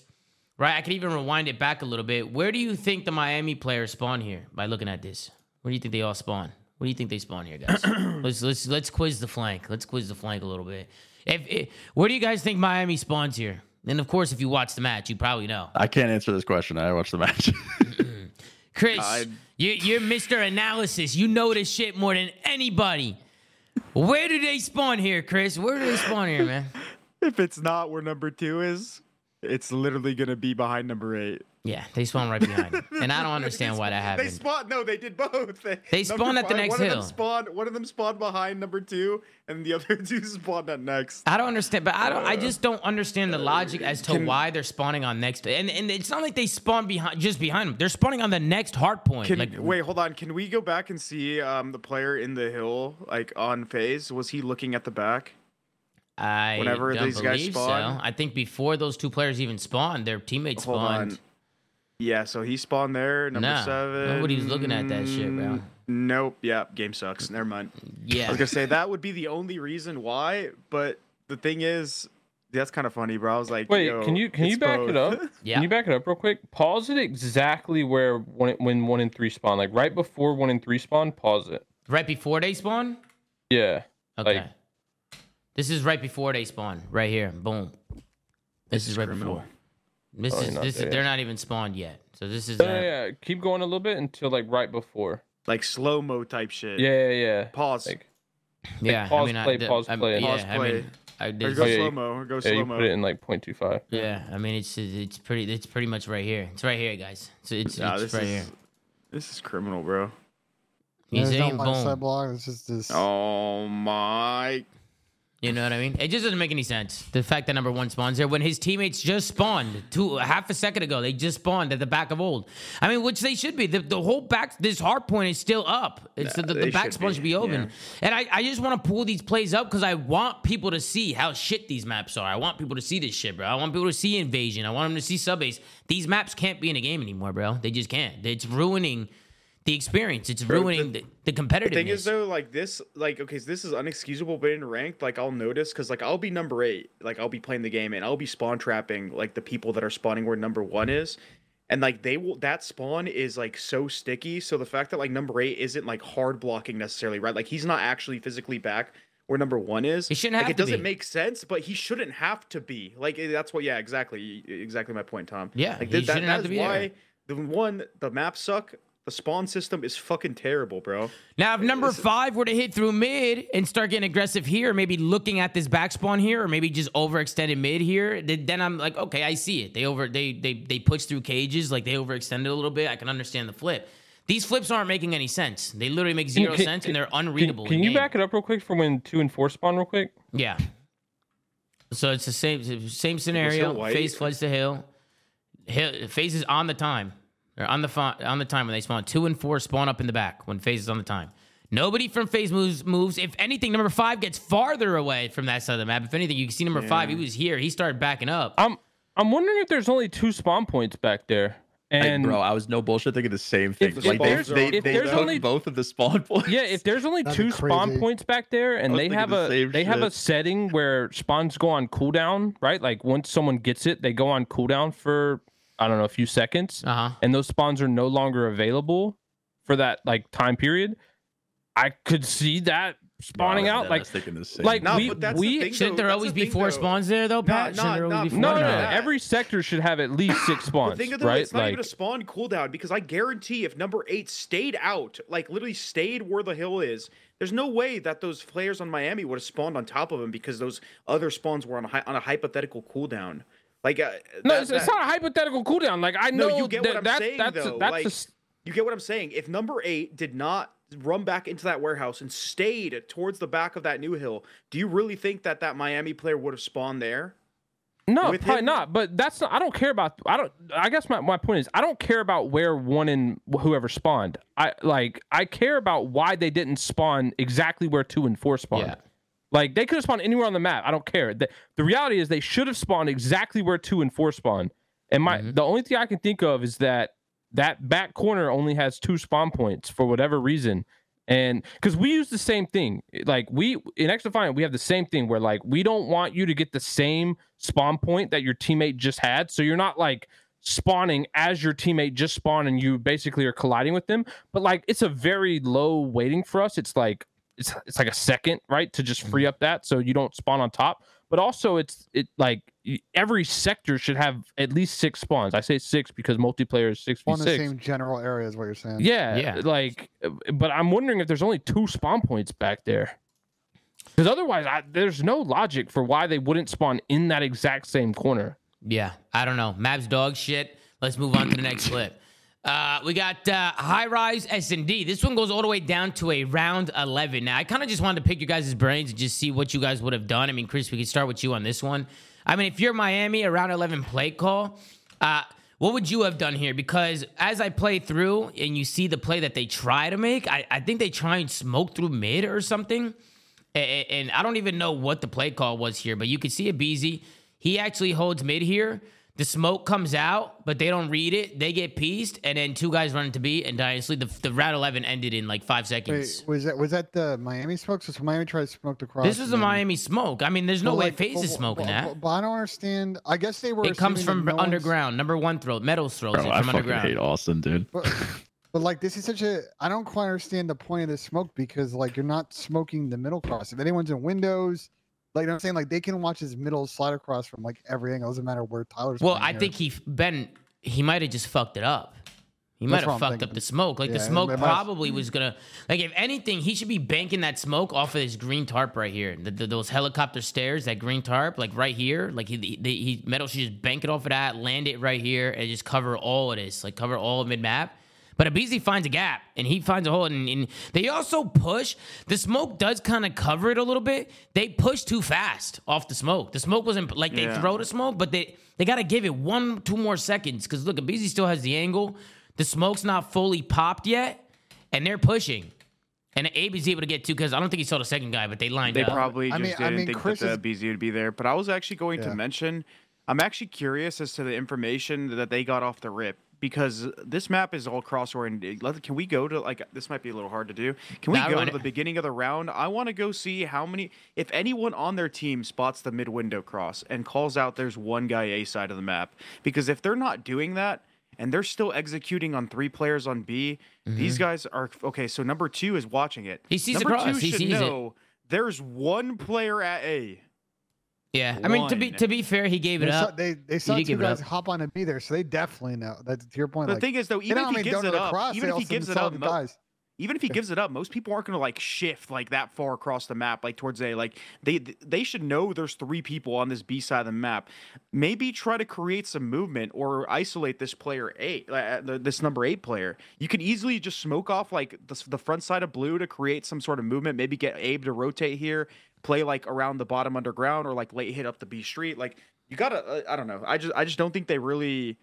A: right? I could even rewind it back a little bit. Where do you think the Miami players spawn here? By looking at this, where do you think they all spawn? Where do you think they spawn here, guys? let's let's let's quiz the flank. Let's quiz the flank a little bit. If, if where do you guys think Miami spawns here? And of course, if you watch the match, you probably know.
D: I can't answer this question. I watched the match.
A: Chris,
E: I-
A: you, you're Mr. Analysis. You know this shit more than anybody. Where do they spawn here, Chris? Where do they spawn here, man?
E: If it's not where number two is, it's literally gonna be behind number eight.
A: Yeah, they spawn right behind. And I don't understand why that happened.
E: They spawned. No, they did both. They,
A: They spawned at the next
E: one Of them spawned, one of them spawned behind number two, and the other two spawned at next.
A: I don't understand, but I don't. I just don't understand the logic as to
E: Can-
A: why they're spawning on next. And and it's not like they spawn behind just behind them. They're spawning on the next hard point.
E: Can,
A: like
E: wait, hold on. Can we go back and see um, the player in the hill, like on FaZe? Was he looking at the back?
A: I
E: whenever
A: don't
E: these guys
A: believe
E: spawn?
A: so. I think before those two players even spawned, their teammates
E: Hold
A: spawned.
E: on. Yeah, so he spawned there, number
A: Nah,
E: seven.
A: nobody's looking at that shit, bro.
E: Nope. Yeah, game sucks. Never mind.
A: Yeah.
E: I was gonna say that would be the only reason why, but the thing is, that's kind of funny, bro. I was like,
C: Wait,
E: yo,
C: can you can you back
E: both.
C: it up?
A: Yeah.
C: Can you back it up real quick? Pause it exactly where when when one and three spawn, like right before one and three spawn. Pause it.
A: right before they spawn.
C: Yeah.
A: Okay,
C: Like-
A: this is right before they spawn. Right here, boom. This, is right
E: criminal.
A: before. This
C: Oh,
A: is
C: not
A: this is
C: there
A: they're not even spawned yet. So this is
C: Yeah,
A: uh,
C: yeah, yeah. Keep going a little bit until like right before.
E: like slow mo type shit.
C: Yeah, yeah, yeah.
E: Pause.
C: Like,
A: yeah. I
C: pause
A: mean, I,
C: play,
A: the-
C: pause
A: I-
C: play.
A: Yeah,
E: Pause
A: I
E: play.
A: mean, I,
E: or go
C: Oh,
E: slow mo. Or go
C: yeah,
E: slow mo.
C: put it in like 0.25.
A: Yeah, I mean it's it's pretty it's pretty much right here. It's right here, guys. So it's,
E: Nah,
A: it's
E: this
A: right
E: is
A: here.
E: this is criminal, bro.
A: You
B: There's
A: see,
B: no line
A: boom.
B: block. It's just this.
E: Oh my.
A: You know what I mean? It just doesn't make any sense. The fact that number one spawns there when his teammates just spawned two half a second ago. They just spawned at the back of old. I mean, which they should be. The, the whole back this hard point is still up. It's the, the, back spawn should be open.
E: yeah.
A: And I, I just want to pull these plays up because I want people to see how shit these maps are. I want people to see this shit, bro. I want people to see invasion. I want them to see subbase. These maps can't be in a game anymore, bro. They just can't. It's ruining the experience. It's ruining
E: the-
A: the, the, competitiveness.
E: The thing is though, like this, like okay, so this is unexcusable, but in ranked, like I'll notice because like I'll be number eight, like I'll be playing the game and I'll be spawn trapping like the people that are spawning where number one is, and like they will that spawn is like so sticky. So the fact that like number eight isn't like hard blocking necessarily, right? Like he's not actually physically back where number one is.
A: He shouldn't have
E: like,
A: it
E: doesn't
A: be.
E: make sense, but he shouldn't have to be. Like eh, that's what, yeah, exactly, exactly my point, Tom.
A: Yeah,
E: like th- that,
A: shouldn't
E: that
A: have to
E: is
A: be there.
E: why the one the maps suck. The spawn system is fucking terrible, bro.
A: Now, if number
E: This
A: five were to hit through mid and start getting aggressive here, maybe looking at this back spawn here, or maybe just overextended mid here, then then I'm like, okay, I see it. They over they they they push through cages, like they overextended a little bit. I can understand the flip. These flips aren't making any sense. They literally make zero
C: Can-
A: sense
C: can-
A: and they're unreadable.
C: can
A: in
C: you
A: game.
C: back it up real quick for when two and four spawn real quick?
A: Yeah. So it's the same same scenario.
E: white?
A: FaZe floods the hill. hill. FaZe is on the time. Or on the fa- on the time when they spawn. Two and four spawn up in the back when FaZe is on the time. Nobody from FaZe moves moves. If anything, number five gets farther away from that side of the map. If anything, you can see number five. He was here. He started backing up.
C: I'm I'm wondering if there's only two spawn points back there.
D: Like,
C: And
D: bro, I was no bullshit thinking the same thing.
C: If-
E: if
D: like they,
E: there's-
D: they,
C: if
D: they
C: there's
D: took
C: only-
D: both of the spawn points.
C: yeah, if there's only
B: That'd
C: two spawn points back there and they have
D: the
C: a
D: same
C: they have a setting where spawns go on cooldown, right? Like once someone gets it, they go on cooldown for I don't know, a few seconds.
A: Uh huh.
C: and those spawns are no longer available for that like time period, I could see that spawning
D: Bro, I
C: out.
D: was
C: Like,
D: thinking the same
C: like
E: No,
C: we
E: but that's the
C: we
E: thing,
A: Shouldn't
E: though.
A: there
E: That's
A: always
E: the
A: be
E: thing,
A: four
E: though.
A: spawns there though, Pat?
E: Not-
A: Shouldn't there
E: not-
A: always be
E: not-
C: no no no. Every sector should have at least six spawns,
E: The thing of it,
C: right?
E: it's not
C: like
E: even a spawn cooldown because I guarantee if number eight stayed out, like literally stayed where the hill is, there's no way that those players on Miami would have spawned on top of him because those other spawns were on a, on a hypothetical cooldown. Like, uh,
C: no,
E: that-
C: it's, it's not a hypothetical cooldown. Like I know
E: No, you get
C: that,
E: what I'm
C: that-
E: saying,
C: that's
E: though.
C: that's
E: Like,
C: a s-
E: You get what I'm saying? If number eight did not run back into that warehouse and stayed towards the back of that new hill, do you really think that that Miami player would have spawned there?
C: No, probably
E: him?
C: not. But that's not. I don't care about. I don't. I guess my, my point is I don't care about where one and whoever spawned. I like. I care about why they didn't spawn exactly where two and four spawned.
A: Yeah.
C: Like they could have spawned anywhere on the map. I don't care. The, the reality is they should have spawned exactly where two and four spawn. And my
A: Mhm.
C: the only thing I can think of is that that back corner only has two spawn points for whatever reason. And because we use the same thing, like we in XDefiant, we have the same thing where like we don't want you to get the same spawn point that your teammate just had. So you're not like spawning as your teammate just spawned and you basically are colliding with them. But like it's a very low waiting for us. It's like it's it's like a second, right, to just free up that so you don't spawn on top. But also, it's it like every sector should have at least six spawns. I say six because multiplayer is six v
B: on the same general area is what you're saying.
C: Yeah,
A: Yeah.
C: Like, uh, but I'm wondering if there's only two spawn points back there. Because otherwise, I, there's no logic for why they wouldn't spawn in that exact same corner.
A: Yeah, I don't know. Mavs dog shit. Let's move on to the next clip. Uh, we got uh, high rise S and D. This one goes all the way down to a round eleven. Now, I kind of just wanted to pick you guys' brains and just see what you guys would have done. I mean, Chris, we could start with you on this one. I mean, if you're Miami, a round eleven play call, uh, what would you have done here? Because as I play through and you see the play that they try to make, I, I think they try and smoke through mid or something. A- a- and I don't even know what the play call was here, but you can see a Beezy. He actually holds mid here. The smoke comes out, but they don't read it. They get pieced, and then two guys run into B, and honestly, the, the round 11 ended in like five seconds.
B: Wait, was that was that the Miami smoke? So Miami tried to smoke the cross.
A: this was
B: and
A: the Miami smoke. I mean, there's no
B: But,
A: way
B: like,
A: FaZe
B: but-
A: is smoking
B: but-
A: that.
B: But, but I don't understand. I guess they were.
A: It comes from
B: that no one's-
A: underground. Number one throw, MettalZ throws
D: Bro,
A: it
D: I
A: from
D: fucking
A: underground.
D: hate Austin, dude.
B: But, but like this is such a. I don't quite understand the point of the smoke because like you're not smoking the middle cross. If anyone's in windows, like I'm saying, like they can watch his middle slide across from like every angle. It Doesn't matter where Tyler's.
A: Well, I
B: here.
A: think he Ben he might have just fucked it up. He might have fucked up the smoke. Like the smoke
B: it might have-
A: probably was gonna like if anything, he should be banking that smoke off of this green tarp right here. The, the- those helicopter stairs, that green tarp, like right here. Like he he, he metal should just bank it off of that, land it right here, and just cover all of this, like cover all of mid map. But aBeZy finds a gap and he finds a hole, and, and they also push. The smoke does kind of cover it a little bit. They push too fast off the smoke. The smoke wasn't like they
E: Yeah.
A: throw the smoke, but they they got to give it one, two more seconds because look, aBeZy still has the angle. The smoke's not fully popped yet, and they're pushing. And Abe is able to get two because I don't think he saw the second guy, but they lined
E: They
A: up.
E: probably
B: I
E: just
B: mean-
E: didn't
B: mean,
E: think
B: Chris
E: that the
B: is-
E: BZ would be there. But I was actually going
B: Yeah.
E: to mention, I'm actually curious as to the information that they got off the rip because this map is all cross oriented. Can we go to like this? Might be a little hard to do. Can we go to the beginning of the round? I want to go see how many, if anyone on their team spots the mid window cross and calls out there's one guy A side of the map. Because if they're not doing that. And they're still executing on three players on B. These guys are okay. So number two is watching it.
A: Mm-hmm. He sees the
E: number
A: cross.
E: two
A: He
E: should
A: sees it.
E: there's one player at A.
A: yeah, I mean to be to be fair, he gave it
B: They saw,
A: up.
B: they, they saw
A: did
B: two
A: give it
B: guys hop on and be there, so they definitely know. That's to your point.
E: The
B: like,
E: thing is, though, even if he gives it up,
B: cross,
E: even if he gives it up,
B: guys.
E: even if he gives it up, most people aren't going to like shift like that far across the map, like towards A. Like they they should know there's three people on this B side of the map. Maybe try to create some movement or isolate this player eight, uh, this number eight player. You could easily just smoke off like the, the front side of blue to create some sort of movement. Maybe get Abe to rotate here, play like around the bottom underground or like late hit up the B street. Like you gotta, uh, I don't know. I just I just don't think they really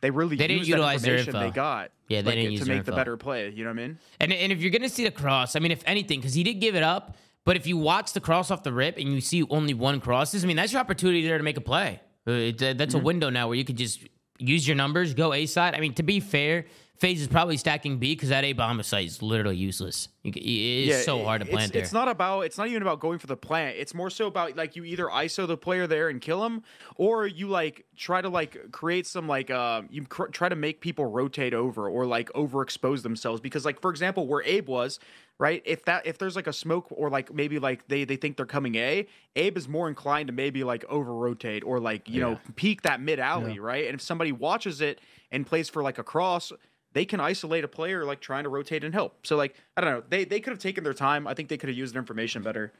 E: they really
A: They didn't utilize their
E: information they got.
A: Yeah, they
E: like,
A: didn't
E: to make the better play. You know what I mean?
A: And and if you're gonna see the cross, I mean, if anything, because he did give it up, but if you watch the cross off the rip and you see only one crosses, I mean, that's your opportunity there to make a play. Uh, it- uh, that's a window now where you could just use your numbers, go A side. I mean, to be fair, FaZe is probably stacking B because that A bomber site is literally useless. You, c- it is so hard to
E: it's-
A: plant there.
E: It's not about. It's not even about going for the plant. It's more so about like you either ISO the player there and kill him, or you like try to like create some like uh you cr- try to make people rotate over or like overexpose themselves because like for example where Abe was right if that if there's like a smoke or like maybe like they they think they're coming A Abe is more inclined to maybe like over rotate or like you know peek that mid alley right and if somebody watches it and plays for like a cross they can isolate a player like trying to rotate and help. So like I don't know, they they could have taken their time. I think they could have used information better.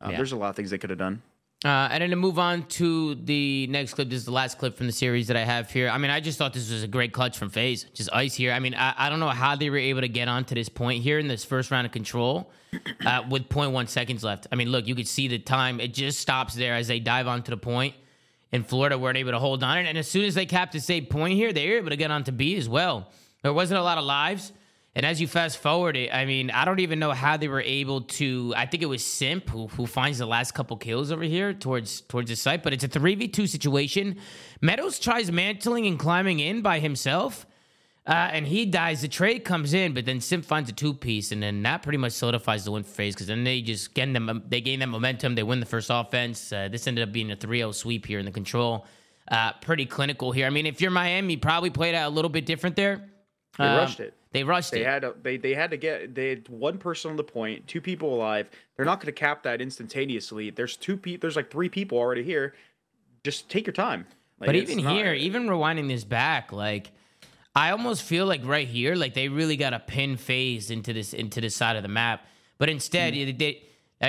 E: Um,
A: Yeah.
E: There's a lot of things they could have done.
A: Uh, and then to move on to the next clip, this is the last clip from the series that I have here. I mean, I just thought this was a great clutch from FaZe. Just ice here. I mean, I, I don't know how they were able to get on to this point here in this first round of control uh, with 0.1 seconds left. I mean, look, you could see the time. It just stops there as they dive onto the point. In Florida, weren't able to hold on. And as soon as they capped the same point here, they were able to get onto B as well. There wasn't a lot of lives. And as you fast forward it, I mean, I don't even know how they were able to. I think it was Simp who, who finds the last couple kills over here towards towards the site, but it's a three v two situation. MettalZ tries mantling and climbing in by himself, uh, and he dies. The trade comes in, but then Simp finds a two piece, and then that pretty much solidifies the win FaZe because then they just gain them. They gain that momentum. They win the first offense. Uh, this ended up being a 3-0 sweep here in the control. Uh, pretty clinical here. I mean, if you're Miami, probably played out a little bit different there.
E: They
A: Um,
E: rushed it.
A: They rushed
E: They
A: it.
E: had a, they they had to get they had one person on the point, two people alive. They're not going to cap that instantaneously. There's two people. There's like three people already here. Just take your time. Like,
A: But even
E: not-
A: here, even rewinding this back, like I almost feel like right here, like they really got a pin FaZe into this into this side of the map. But instead,
E: Hmm.
A: it, they,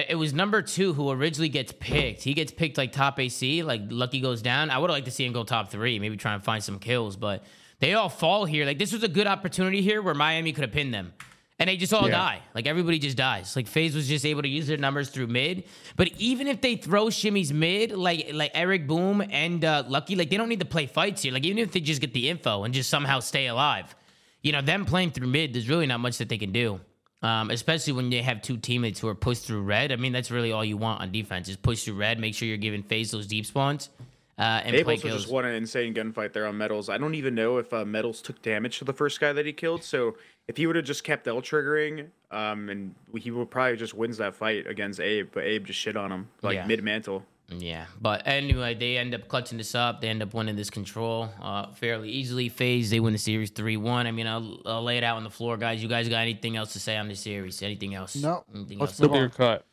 A: it was number two who originally gets picked. He gets picked like top AC, like Lucky goes down. I would have liked to see him go top three, maybe try and find some kills. But they all fall here. Like this was a good opportunity here where Miami could have pinned them. And they just all
C: Yeah.
A: die. Like everybody just dies. Like FaZe was just able to use their numbers through mid. But even if they throw shimmies mid, like like Eric Boom and uh, Lucky, like they don't need to play fights here. Like even if they just get the info and just somehow stay alive, you know, them playing through mid, there's really not much that they can do. Um, especially when they have two teammates who are pushed through red. I mean, that's really all you want on defense is push through red. Make sure you're giving FaZe those deep spawns uh, and
E: Abe
A: play
E: also
A: kills.
E: just won an insane gunfight there on MettalZ. I don't even know if uh, MettalZ took damage to the first guy that he killed. So if he would have just kept L triggering, um, and he would probably just wins that fight against Abe. But Abe just shit on him like
A: Yeah.
E: mid mantle.
A: Yeah, but anyway, they end up clutching this up. They end up winning this control uh, fairly easily. FaZe they win the series three one. I mean, I'll, I'll lay it out on the floor, guys. You guys got anything else to say on this series? Anything else?
B: No.
A: Anything
B: Let's
A: else?
B: move
C: Clear
B: on.
C: cut.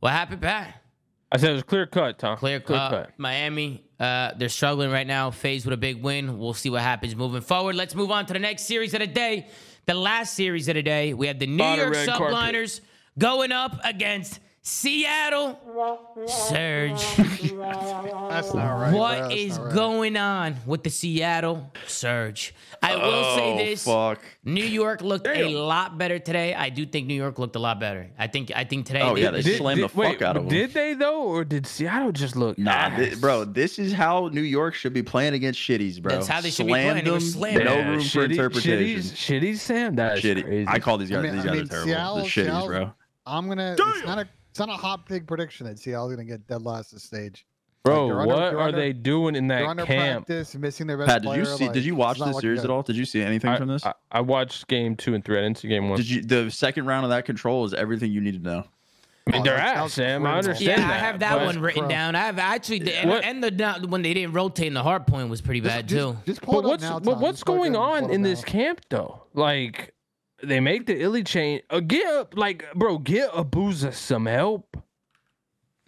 A: What happened, Pat?
C: I said it was clear cut, Tom.
A: Clear cut. Miami, uh, they're struggling right now. FaZe with a big win. We'll see what happens moving forward. Let's move on to the next series of the day. The last series of the day, we have the New York
C: red carpet.
A: Subliners going up against Seattle Surge.
B: That's not right.
A: What
B: That's
A: is
B: right.
A: going on with the Seattle Surge? I will
D: Oh,
A: say this:
D: fuck.
A: New York looked a lot better today. I do think New York looked a lot better. I think I think today.
D: Oh, yeah, they
C: Did-
D: slammed the
C: did- wait,
D: fuck out of them.
C: Did they though, or did Seattle just look?
D: Nah, thi-
C: ass?
D: bro, this is how New York should be playing against shitties, bro.
A: That's how they should be
D: Slammed
A: playing. They were
D: them,
A: slamming
D: No
A: them.
D: room for interpretation.
C: Shitties, shitties, Sam. That is
D: Shitty.
C: crazy.
D: I call these guys.
B: I mean-
D: these
B: I
D: guys
B: mean,
D: are terrible.
B: Seattle-
D: the shitties,
B: Seattle-
D: bro.
B: I'm gonna. It's not a. It's not a hot take prediction that Seattle's gonna get dead last this stage.
C: bro.
B: they're under-
C: what
B: they're
C: are
B: under-
C: they doing in that camp?
B: practice, missing their best
D: Pat, did you
B: player,
D: see?
B: like,
D: did you watch
B: it's not
D: the series
B: good.
D: at all? Did you see anything
C: I,
D: from this?
C: I, I watched game two and three. I didn't see game one.
D: Did you? The second round of that control is everything you need to know.
C: I mean,
B: Oh,
C: they're
B: that- that
C: ass, Sam. I understand
A: Yeah, I have that
C: but-
A: one written
B: Bro.
A: down. I have actually, the, and, and the down- when they didn't rotate in the hard point was pretty bad
B: Just,
A: too.
B: just pull
C: But
B: it up
C: what's
B: now,
C: but what's
B: Just plug it
C: going on in this camp though? Like they make the illy chain. Uh, get like, bro, get Abuzah some help.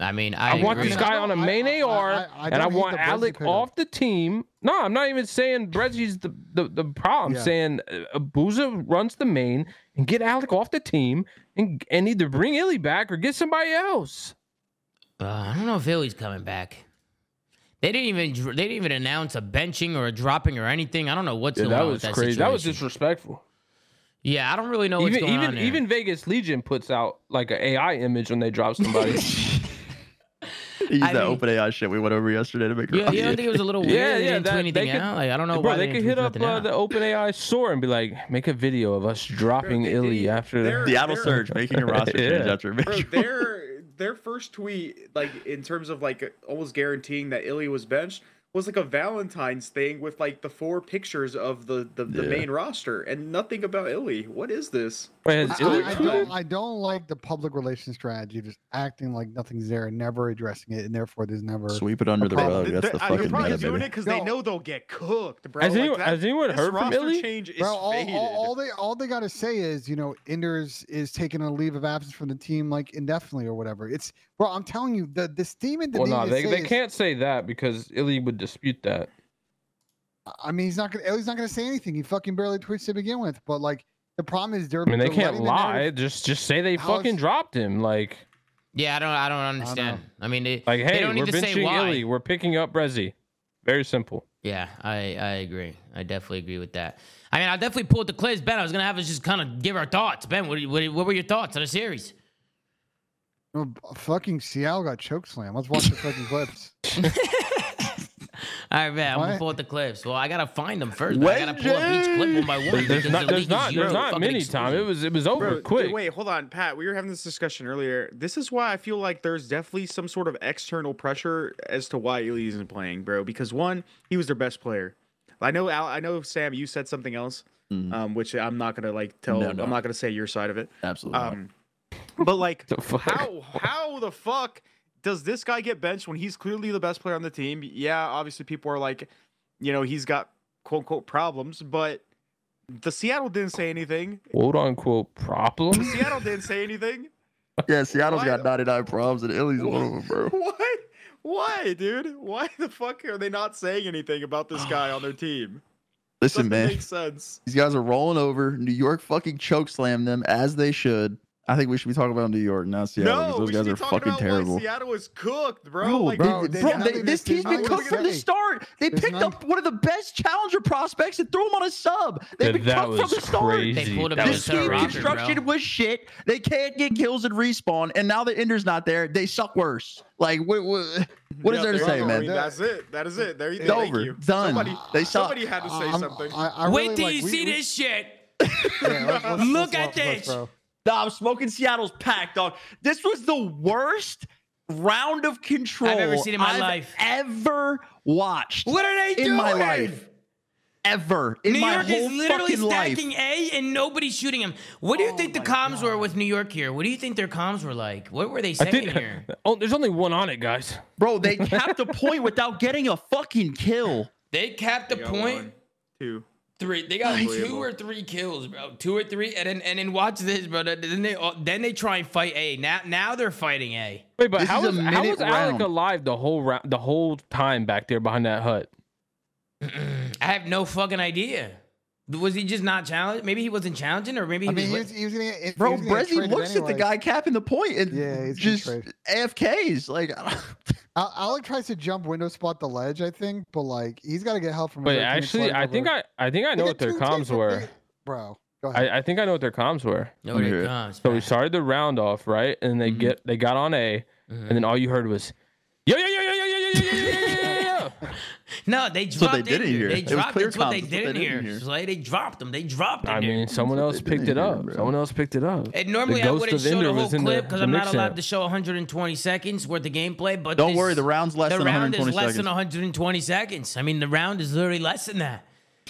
A: I mean, I,
C: I, want
A: agree.
C: this
B: I mean, I
C: guy on a main
B: I- I-
C: AR,
B: I- I
C: and I
B: don't
C: want Alec off the team. No, I'm not even saying Brezzy's the the, the problem. I'm saying uh, Abuzah runs the main and get Alec off the team and and either bring Illy back or get somebody else.
A: Uh, I don't know if Illy's coming back. They didn't even they didn't even announce a benching or a dropping or anything. I don't know what's
C: Yeah,
A: going
C: that
A: on
C: was
A: with that
C: crazy. That was disrespectful.
A: Yeah, I don't really know what's
C: even
A: going on
C: even even Vegas Legion puts out like an AI image when they drop somebody.
D: He used
A: I
D: that
A: mean-
D: open AI shit we went over yesterday to make
A: You,
D: it.
A: you don't think it was a little weird?
C: Yeah,
A: they
C: yeah,
A: didn't
C: that-
A: tweet
C: they
A: anything
C: could-
A: out. Like I don't know
C: Bro,
A: why
C: they
A: they
C: could
A: didn't
C: hit up
A: nothing
C: uh,
A: out.
C: the OpenAI store and be like, make a video of us dropping
E: they
C: Illy
E: did-
C: after the.
D: Seattle Surge making a roster change
C: Yeah.
D: after a
E: Bro, their their first tweet, like in terms of like almost guaranteeing that Illy was benched, was like a Valentine's thing with like the four pictures of the the, the
D: Yeah.
E: main roster and nothing about Illy. What is this?
C: Wait, has
B: I,
C: Illy
B: I, I don't, I don't like the public relations strategy, just acting like nothing's there and never addressing it, and therefore there's never.
D: Sweep it under the
B: problem.
D: rug. That's the
E: They're-
D: fucking
E: they're probably
D: meta,
E: doing
D: baby.
E: it because they know they'll get cooked, bro.
C: Has,
E: Like,
C: anyone,
E: that-
C: has anyone heard from
E: roster
C: Illy?
E: change is
B: Bro, all, all, all they all they gotta say is, you know, Inders is taking a leave of absence from the team like indefinitely or whatever. It's bro, I'm telling you, the the statement that
C: Well,
B: they
C: no,
B: need to
C: they, they
B: is-
C: can't say that because Illy would dispute that.
B: I mean, he's not gonna he's not gonna say anything. He fucking barely tweets to begin with. But like the problem is, they're.
C: I mean, they can't lie.
B: narrative-
C: Just just say they
B: How
C: fucking dropped him. Like,
A: Yeah, I don't. I don't understand. I, mean, they,
C: like,
A: they
C: hey,
A: don't
C: we're
A: need to say
C: benching
A: why.
C: Illey. We're picking up Rezi. Very simple.
A: Yeah, I I agree. I definitely agree with that. I mean, I definitely pulled the clips. Ben, I was gonna have us just kind of give our thoughts. Ben, what, what what were your thoughts on the series?
B: Oh, fucking Seattle got choke slam. Let's watch the fucking clips.
A: All right, man, I'm gonna
B: What?
A: pull out the clips. Well, I gotta find them first. Man. I gotta pull up each clip one by one.
C: There's not there's not there's not
A: fucking
C: many time. It was it was over
E: Bro,
C: quick.
E: Wait, hold on, Pat. We were having this discussion earlier. This is why I feel like there's definitely some sort of external pressure as to why Illey isn't playing, bro. Because one, he was their best player. I know, Al, I know, Sam. You said something else,
D: Mhm.
E: um, which I'm not gonna like tell.
D: No, no.
E: I'm not gonna say your side of it.
D: Absolutely.
E: Um, but like, how how the fuck does this guy get benched when he's clearly the best player on the team? Yeah, obviously people are like, you know, he's got quote unquote problems, but the Seattle didn't say anything.
C: quote unquote problem.
E: Seattle didn't say anything.
D: yeah, Seattle's
E: why-
D: got 99 problems and Illey's one of them, bro.
E: Why? Why, dude? Why the fuck are they not saying anything about this guy on their team?
D: Listen,
E: Doesn't
D: man.
E: make sense.
D: These guys are rolling over. New York fucking choke slam them as they should. I think we should be talking about New York, not Seattle.
E: no,
D: those
E: we
D: guys
E: should be
D: are
E: talking
D: fucking
E: about
D: terrible.
E: why Seattle is cooked, bro.
D: Bro,
E: like,
B: Bro,
D: they- bro,
B: nothing
D: they- this team's
B: there's
D: been cooked from the start. They
B: There's
D: picked
B: none-
D: up one of the best challenger prospects and threw him on a sub. They've been cooked from
C: was
D: the start.
C: crazy.
A: They pulled him
D: This
A: of the
D: team
A: roster,
D: construction
A: bro.
D: was shit. They can't get kills and respawn, and now the Ender's not there. They suck worse. Like, what, what, what is
E: yeah,
D: there to say,
E: you
D: man?
E: that's it. That is it. There you
D: It's
E: go. Thank
D: over.
E: you.
D: Done.
E: Somebody,
D: They suck.
E: somebody had to say something.
B: I, I
A: Wait till you see this shit.
B: Yeah, let's- let's-
A: Look at
B: this,
A: this.
B: bro.
D: Nah, I'm smoking Seattle's pack, dog. This was the worst round of control
A: I've ever seen in my
D: I've
A: life.
D: Ever watched
A: What are they
D: in
A: doing?
D: In my life? Ever in
A: New
D: my
A: York
D: whole
A: is literally
D: fucking life.
A: stacking A and nobody's shooting him. What do you oh think the comms were with New York here? What do you think their comms were like? What were they
C: I
A: saying
C: think uh,
A: here?
C: oh, there's only one on it, guys.
D: Bro, they capped a point without getting a fucking kill.
A: They capped the
E: You got
A: point
E: one, two.
A: Three. They got two or three kills, bro. Two or three, and then and then watch this, bro. Then they then they try and fight A. Now now they're fighting A.
C: Wait, but
D: This
C: how
D: is a
C: was how was Alec
D: round.
C: alive the whole round, the whole time back there behind that hut?
A: I have no fucking idea. Was he just not challenged? Maybe he wasn't challenging, or maybe he
B: I mean, he
A: was.
B: was, he was gonna get,
D: Bro,
B: he was
D: Breszy
B: traded
D: looks at the guy capping the point and
B: Yeah, he's
D: just
B: trade.
D: AFKs. Like, I don't-
B: Al- Alec tries to jump window spot the ledge, I think, but like he's got to get help from. his
C: Wait, actually, I think. I I think I know what their comms were.
B: they- Bro.
C: I, I think I know what their comms were.
A: no, here
D: hear
A: it
D: it.
A: comes.
C: So we started the round off right, and they
D: Mhm.
C: get they got on A, and then all you heard was, Yo yo yo yo yo yo yo yo yo
A: No, they
D: That's what
A: dropped
D: they did
A: in
D: in
A: here.
D: here.
A: They
D: It was
A: dropped.
D: clear
A: That's what they
D: comms. That's
A: did
D: what
A: in
D: they did
A: here.
D: here.
A: Slay, they dropped them. They dropped
C: I mean, someone else picked it up.
D: bro.
C: Someone else picked it up.
A: And normally I wouldn't show
C: Ender
A: the whole
C: was in
A: clip because I'm not allowed to show 120 seconds worth of gameplay. But
D: don't
A: this-
D: worry, the round's less
A: the
D: than
A: round is less
D: seconds.
A: than 120 seconds. I mean, the round is literally less than that.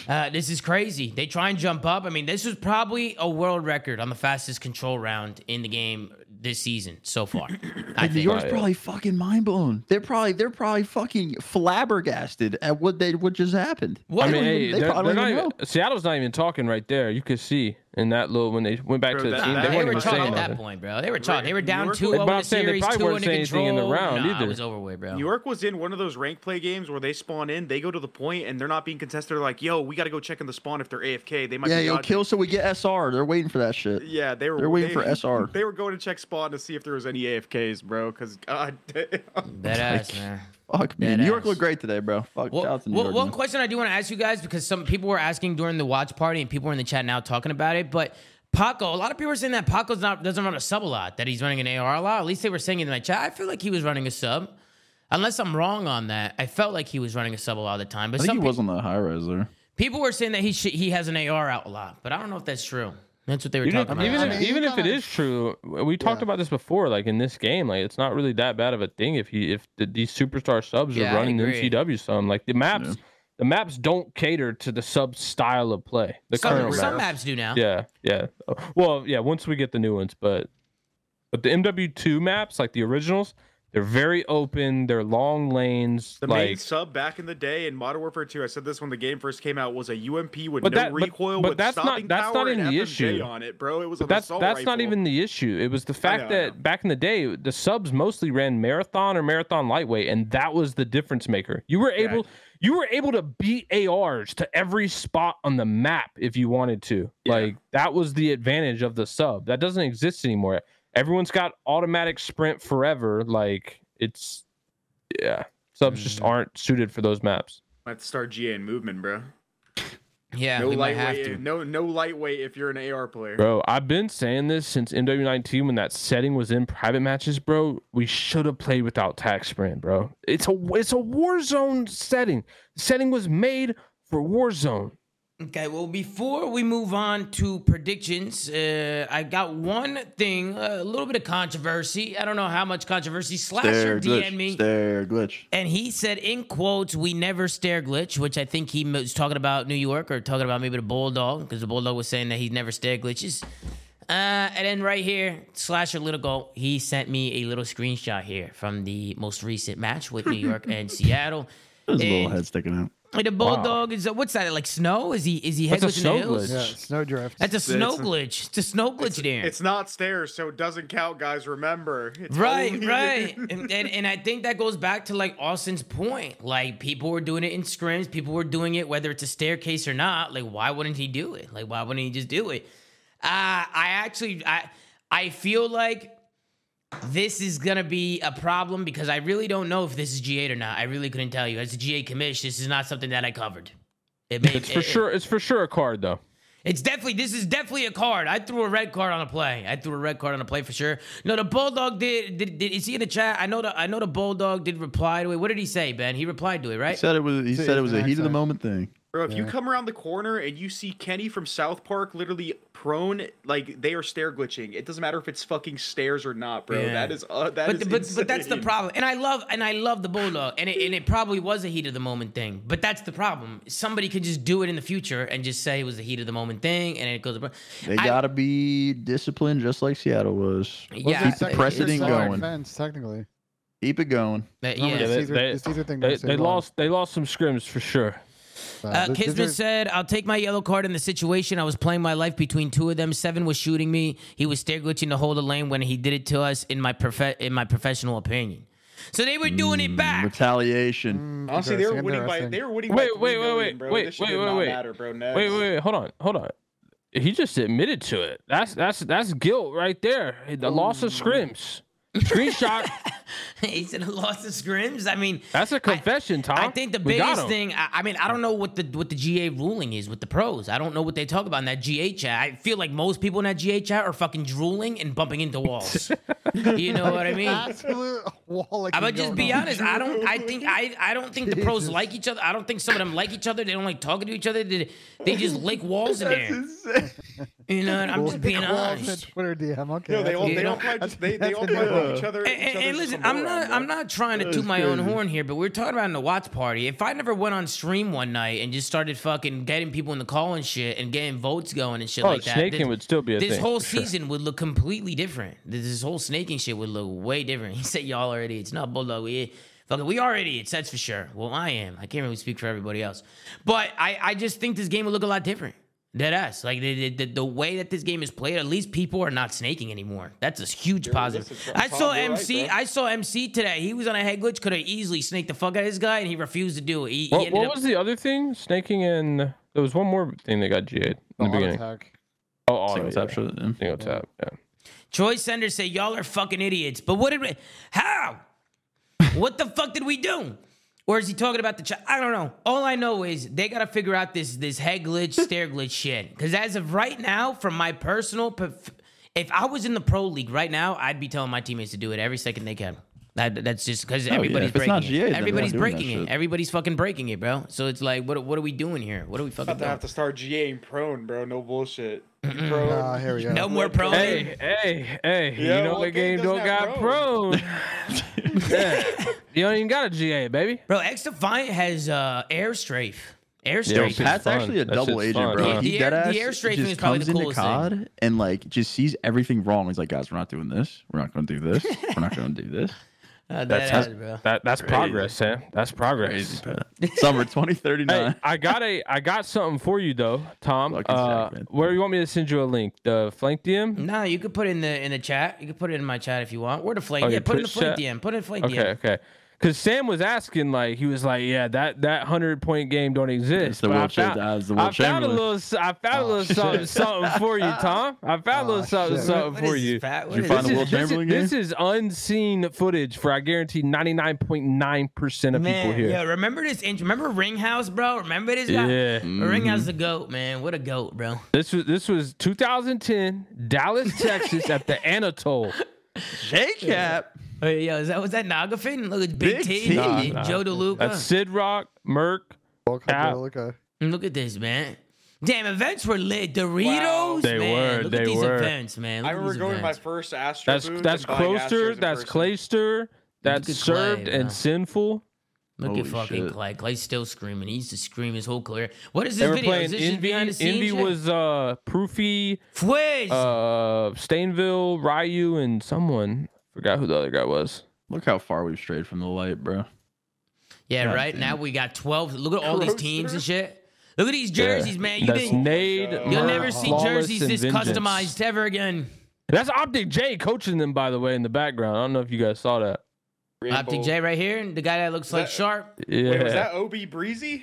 A: Uh, this is crazy. They try and jump up. I mean, this was probably a world record on the fastest control round in the game this season so far. I
D: Like, New
A: think.
D: York's
C: Oh,
D: probably fucking mind blown. They're probably they're probably fucking flabbergasted at what they what just happened.
A: What?
C: I mean, hey,
D: they
C: they're, they're not even,
D: even
C: Seattle's not even talking right there. You could see in that little when they went back
E: Bro,
C: to the
E: that-
C: team,
E: that-
C: they
A: they
C: weren't
A: were
C: even saying
A: at that point, bro. They were talking. They were down
E: York-
A: 2
E: But
A: over
C: I'm
A: the
C: saying they
A: series,
C: probably
A: 2
C: weren't
A: under
C: saying anything in the round
A: Nah,
C: either.
A: It was over with, bro.
E: New York was in one of those rank play games where they spawn in, they go to the point, and they're not being contested. They're like, "Yo, we got to go check in the spawn if they're AFK. They might
D: Yeah,
E: be
D: yo,
E: dodging."
D: kill so we get SR. They're waiting for that shit.
E: Yeah, they were.
D: They're waiting
E: they-
D: for SR.
E: They were going to check spawn to see if there was any AFKs, bro. Because god damn.
A: Dead ass, man.
D: Fuck me.
A: Dead
D: New York
A: ass.
D: looked great today, bro. Fuck.
A: Well,
D: shout out to New
A: well,
D: York.
A: one
D: man.
A: question I do want to ask you guys because some people were asking during the watch party and people were in the chat now talking about it. But Paco, a lot of people are saying that Paco's not doesn't run a sub a lot, that he's running an AR a lot. At least they were saying in my chat. I feel like he was running a sub. Unless I'm wrong on that, I felt like he was running a sub a lot of the time. But
D: I think he
A: pe-
D: was on the high res there.
A: people were saying that he should, he has an AR out a lot, but I don't know if that's true. That's what they were
C: Even,
A: talking about.
C: even,
B: I
C: if,
B: mean,
C: even if it true, we talked
B: Yeah.
C: about this before. Like in this game, like it's not really that bad of a thing if he if the, these superstar subs
A: Yeah,
C: are running the
A: agree.
C: MCW some. Like the maps,
D: Yeah.
C: the maps don't cater to the sub style of play. The
A: some,
C: current
A: some
C: maps.
A: maps do now.
C: Yeah, yeah. Well, yeah. Once we get the new ones, but but the MW2 maps, like the originals, they're very open. They're long lanes.
E: The main sub back in the day in Modern Warfare 2, I said this when the game first came out, was a UMP with
C: But
E: no
C: that-
E: recoil
C: but
E: with
C: that's not- that's not even the
E: FMJ
C: issue.
E: on it, bro. It was
C: But that's that's not even the issue. It was the fact
E: know,
C: that back in the day, the subs mostly ran marathon or marathon lightweight, and that was the difference maker. You were
E: Yeah.
C: able you were able to beat ARs to every spot on the map if you wanted to.
E: Yeah.
C: Like that was the advantage of the sub. That doesn't exist anymore. Everyone's got automatic sprint forever. Like it's yeah. Subs just
E: Mm-hmm.
C: aren't suited for those maps.
E: I have to start GA and movement, bro.
A: Yeah,
E: no
A: we might have
E: lightweight.
A: to.
E: No, no lightweight if you're an AR player.
C: Bro, I've been saying this since MW19 when that setting was in private matches, bro. We should have played without tac sprint, bro. It's a it's a war zone setting. The setting was made for war zone.
A: Okay, well, before we move on to predictions, uh, I got one thing, a little bit of controversy. I don't know how much controversy. Slasher
D: Stare
A: DM'd
D: glitch.
A: me.
D: Stare glitch.
A: And he said, in quotes, we never stare glitch, which I think he was talking about New York or talking about maybe the Bulldog, because the Bulldog was saying that he never stare glitches. Uh, and then right here, Slasher Little Goal, he sent me a little screenshot here from the most recent match with New York and Seattle.
D: There's a little head sticking out.
A: The Bulldog is, uh, what's that, like snow? Is he is he head
C: That's a
A: glitching the
C: snow
A: hills?
C: glitch.
B: Yeah, snowdrift.
A: That's a snow
E: It's a-
A: glitch. It's a snow glitch there.
E: It's not stairs, so it doesn't count, guys. Remember. It's
A: Right,
E: only-
A: right. and, and and I think that goes back to like Austin's point. Like people were doing it in scrims, people were doing it whether it's a staircase or not. Like why wouldn't he do it? Like why wouldn't he just do it? Uh I actually I I feel like this is gonna be a problem because I really don't know if this is GA or not. I really couldn't tell you. As a GA commish, this is not something that I covered. It made,
C: It's for
A: it-
C: sure. It's for sure a card though.
A: it's definitely this is definitely a card. I threw a red card on a play. I threw a red card on a play for sure. No, the bulldog did. Did, did is he in the chat? I know the I know the bulldog did reply to it. What did he say, Ben? He replied to it, right?
D: He
A: right?
D: said it was. He
B: So
D: said it was a
B: an
D: heat of the
B: accent.
D: moment thing.
E: Bro, if you come around the corner and you see Kenny from South Park literally prone, like they are stair glitching. It doesn't matter if it's fucking stairs or not, bro.
A: Yeah.
E: That is uh, that
A: But,
E: is
A: but but that's the problem, and I love and I love the bulldog, and it, and it probably was a heat of the moment thing. But that's the problem. Somebody could just do it in the future and just say it was a heat of the moment thing, and it goes.
D: They
A: I-
D: gotta be disciplined, just like Seattle was.
A: Yeah,
D: keep the
B: Second-
D: precedent
B: second
D: going.
B: Defense, technically.
D: Keep it going.
A: But
B: No,
A: yeah.
B: the
C: they- they-
B: the Caesar thing
C: They, they lost. They lost some scrims for sure.
A: Uh, uh,
B: Th- these
A: said, "I'll take my yellow card in the situation. I was playing my life between two of them. Seven was shooting me. He was stair glitching to hold the lane when he did it to us. In my prof- in my professional opinion, so they were doing it mm, back.
D: Retaliation.
E: Mm, honestly, they were winning by they were winning
C: Wait,
E: by
C: wait, wait,
E: million,
C: wait,
E: bro.
C: wait,
E: This
C: wait, wait, wait.
E: matter, bro. Next.
C: Wait, wait, wait, hold on, hold on. He just admitted to it. That's that's that's guilt right there. The loss of scrims. Screenshot.
A: he said a loss of scrims. I mean,
C: That's a confession, Tom.
A: I think the
C: We
A: biggest thing. I, I mean, I don't know what the what the GA ruling is with the pros. I don't know what they talk about in that GA chat. I feel like most people in that GA chat are fucking drooling and bumping into walls. you know what I mean?
B: Absolute wall.
A: I would just be honest. I don't. I think. I. I don't think the pros like each other. I don't think some of them like each other. They don't like talking to each other. They, they just lick walls in there. You know. And I'm just being honest.
B: Twitter DM. Okay.
E: No, they
B: that's
E: all
A: You
E: they
A: know?
E: all probably just, they, they
B: that's
E: all
B: enough.
E: probably like each other.
A: And,
E: each
A: and- and listen, I'm not.
E: on,
A: I'm not trying to toot my own horn here, but we're talking about in the watch party. If I never went on stream one night and just started fucking getting people in the call and shit and getting votes going and shit
C: Oh,
A: like that,
C: snaking
A: this,
C: would still be a
A: this
C: thing,
A: whole
C: for sure.
A: season would look completely different. This, this whole snaking shit would look way different. He said y'all are idiots. No, bulldog. We fucking we are idiots. That's for sure. Well, I am. I can't really speak for everybody else, but I I just think this game would look a lot different. Dead ass. Like the, the, the way that this game is played, at least people are not snaking anymore. That's a huge positive. I saw
E: you're right,
A: MC. I saw MC today. He was on a head glitch. Could have easily snaked the fuck out of this guy, and he refused to do it. He, he
C: What,
A: ended
C: what
A: up.
C: was the other thing? Snaking and there was one more thing that got GA'd in the
B: Auto
C: beginning.
B: attack.
C: Oh, auto,
D: Single
C: yeah.
D: tap shot. yeah.
C: Single tap. Yeah.
A: Troy Sanders say y'all are fucking idiots. But what did we? How? what the fuck did we do? Or is he talking about the? Ch- I don't know. All I know is they gotta figure out this this head glitch, stair glitch shit. Because as of right now, from my personal, perf- if I was in the pro league right now, I'd be telling my teammates to do it every second they can. That that's just because
D: yeah,
A: everybody's
D: if it's
A: breaking
D: not
A: it.
D: GA, then
A: everybody's
D: not
A: breaking it. Everybody's fucking breaking it, bro. So it's like, what what are we doing here? What are we fucking
E: About to
A: doing?
E: have to start GAing prone, bro. No bullshit.
A: Mm-mm.
E: Prone.
B: Uh, here we go.
A: No more prone.
C: Hey, hey, hey!
E: Yeah,
C: you know
E: what
C: the
E: game
C: game don't got
E: have
C: prone. yeah. You don't even got a GA, baby.
A: Bro, XDefiant has uh, air strafe. Air strafe.
C: shit's
D: Pat's actually a
C: That
D: double agent,
C: fun,
D: bro.
C: huh?
D: He
A: The air-
D: dead
A: the air strafing
D: just
A: is probably
D: comes
A: the
D: into
A: coolest thing.
D: COD and like just sees everything wrong. He's like, guys, we're not doing this. We're not going to do this. We're not going to do this.
A: Uh,
C: That's
A: ass,
C: how-
A: bro.
C: That that's
D: Crazy.
C: progress, Sam. That's progress.
D: Crazy, Summer 2039.
C: Hey, I got a I got something for you though, Tom.
D: Fucking
C: Uh,
D: sick, man.
C: where you want me to send you a link? The flank DM?
A: No, you could put it in the in the chat. You could put it in my chat if you want. Where the flake?
C: Oh,
A: yeah, put it in the
C: Twitch
A: flake
C: chat?
A: DM. Put it in the flake
C: Okay,
A: DM.
C: okay. Because Sam was asking, like, he was like, "Yeah, that that hundred point game don't exist."
D: The
C: but I found,
D: it's the
C: I
D: Will
C: found a little, s- I found a
B: Oh,
C: little something,
B: shit.
C: something for you, Tom. I found a
B: Oh,
C: little something,
B: shit.
C: something
A: What
C: for
A: is
C: you.
A: this,
D: Did you
A: is
D: find
C: This
D: the
A: this?
C: is,
D: Will
C: this, is, this is unseen footage for I guarantee ninety nine point nine percent of people here.
A: yeah, remember this? int- Remember Ringhouse, bro? Remember this guy?
C: Yeah.
A: Ringhouse is the mm-hmm. goat, man. What a goat, bro.
C: This was this was 2010, Dallas, Texas, at the Anatole.
D: J Cap.
A: Oh, yeah, is that was that Nagafin? Look, it's Big,
D: Big
A: T,
D: T.
C: Nah, nah.
A: Joe DeLuca.
C: That's Sid Rock, Merc.
B: Welcome
C: Cap.
B: to Luca.
A: Look at this, man. Damn, events were lit. Doritos,
E: Wow.
C: They
A: man.
C: were,
A: Look
C: they
A: at these
C: were.
A: events, man. Look
E: I
A: at
E: remember
A: these
E: going to my first Astro
C: That's
E: booth
C: that's
E: and buying Astros Clayster,
C: that's. Clayster, that's
A: at Clay,
C: served
A: bro.
C: and sinful.
A: Look at fucking
D: shit.
A: Clay. Clay's still screaming. He used to scream his whole career. What is
C: They
A: this
C: were
A: video?
C: playing
A: Is this just
C: Envy.
A: behind the scenes?
C: Envy
A: shit?
C: was uh Proofy,
A: Fwiz.
C: uh Stainville, Ryu, and someone. Forgot who the other guy was.
D: Look how far we've strayed from the light, bro.
A: yeah,
D: God
A: right.
D: damn.
A: Now we got 12. Look at all these teams and shit. Look at these jerseys, man. You
C: That's
A: didn't.
C: Nade.
A: You'll never see jerseys this
C: Vengeance.
A: customized ever again.
C: That's Optic J coaching them, by the way, in the background. I don't know if you guys saw that.
E: Rainbow.
A: Optic J right here, and the guy that looks like
E: that-
A: Sharp.
C: Yeah.
E: Wait, was that OB Breezy? Is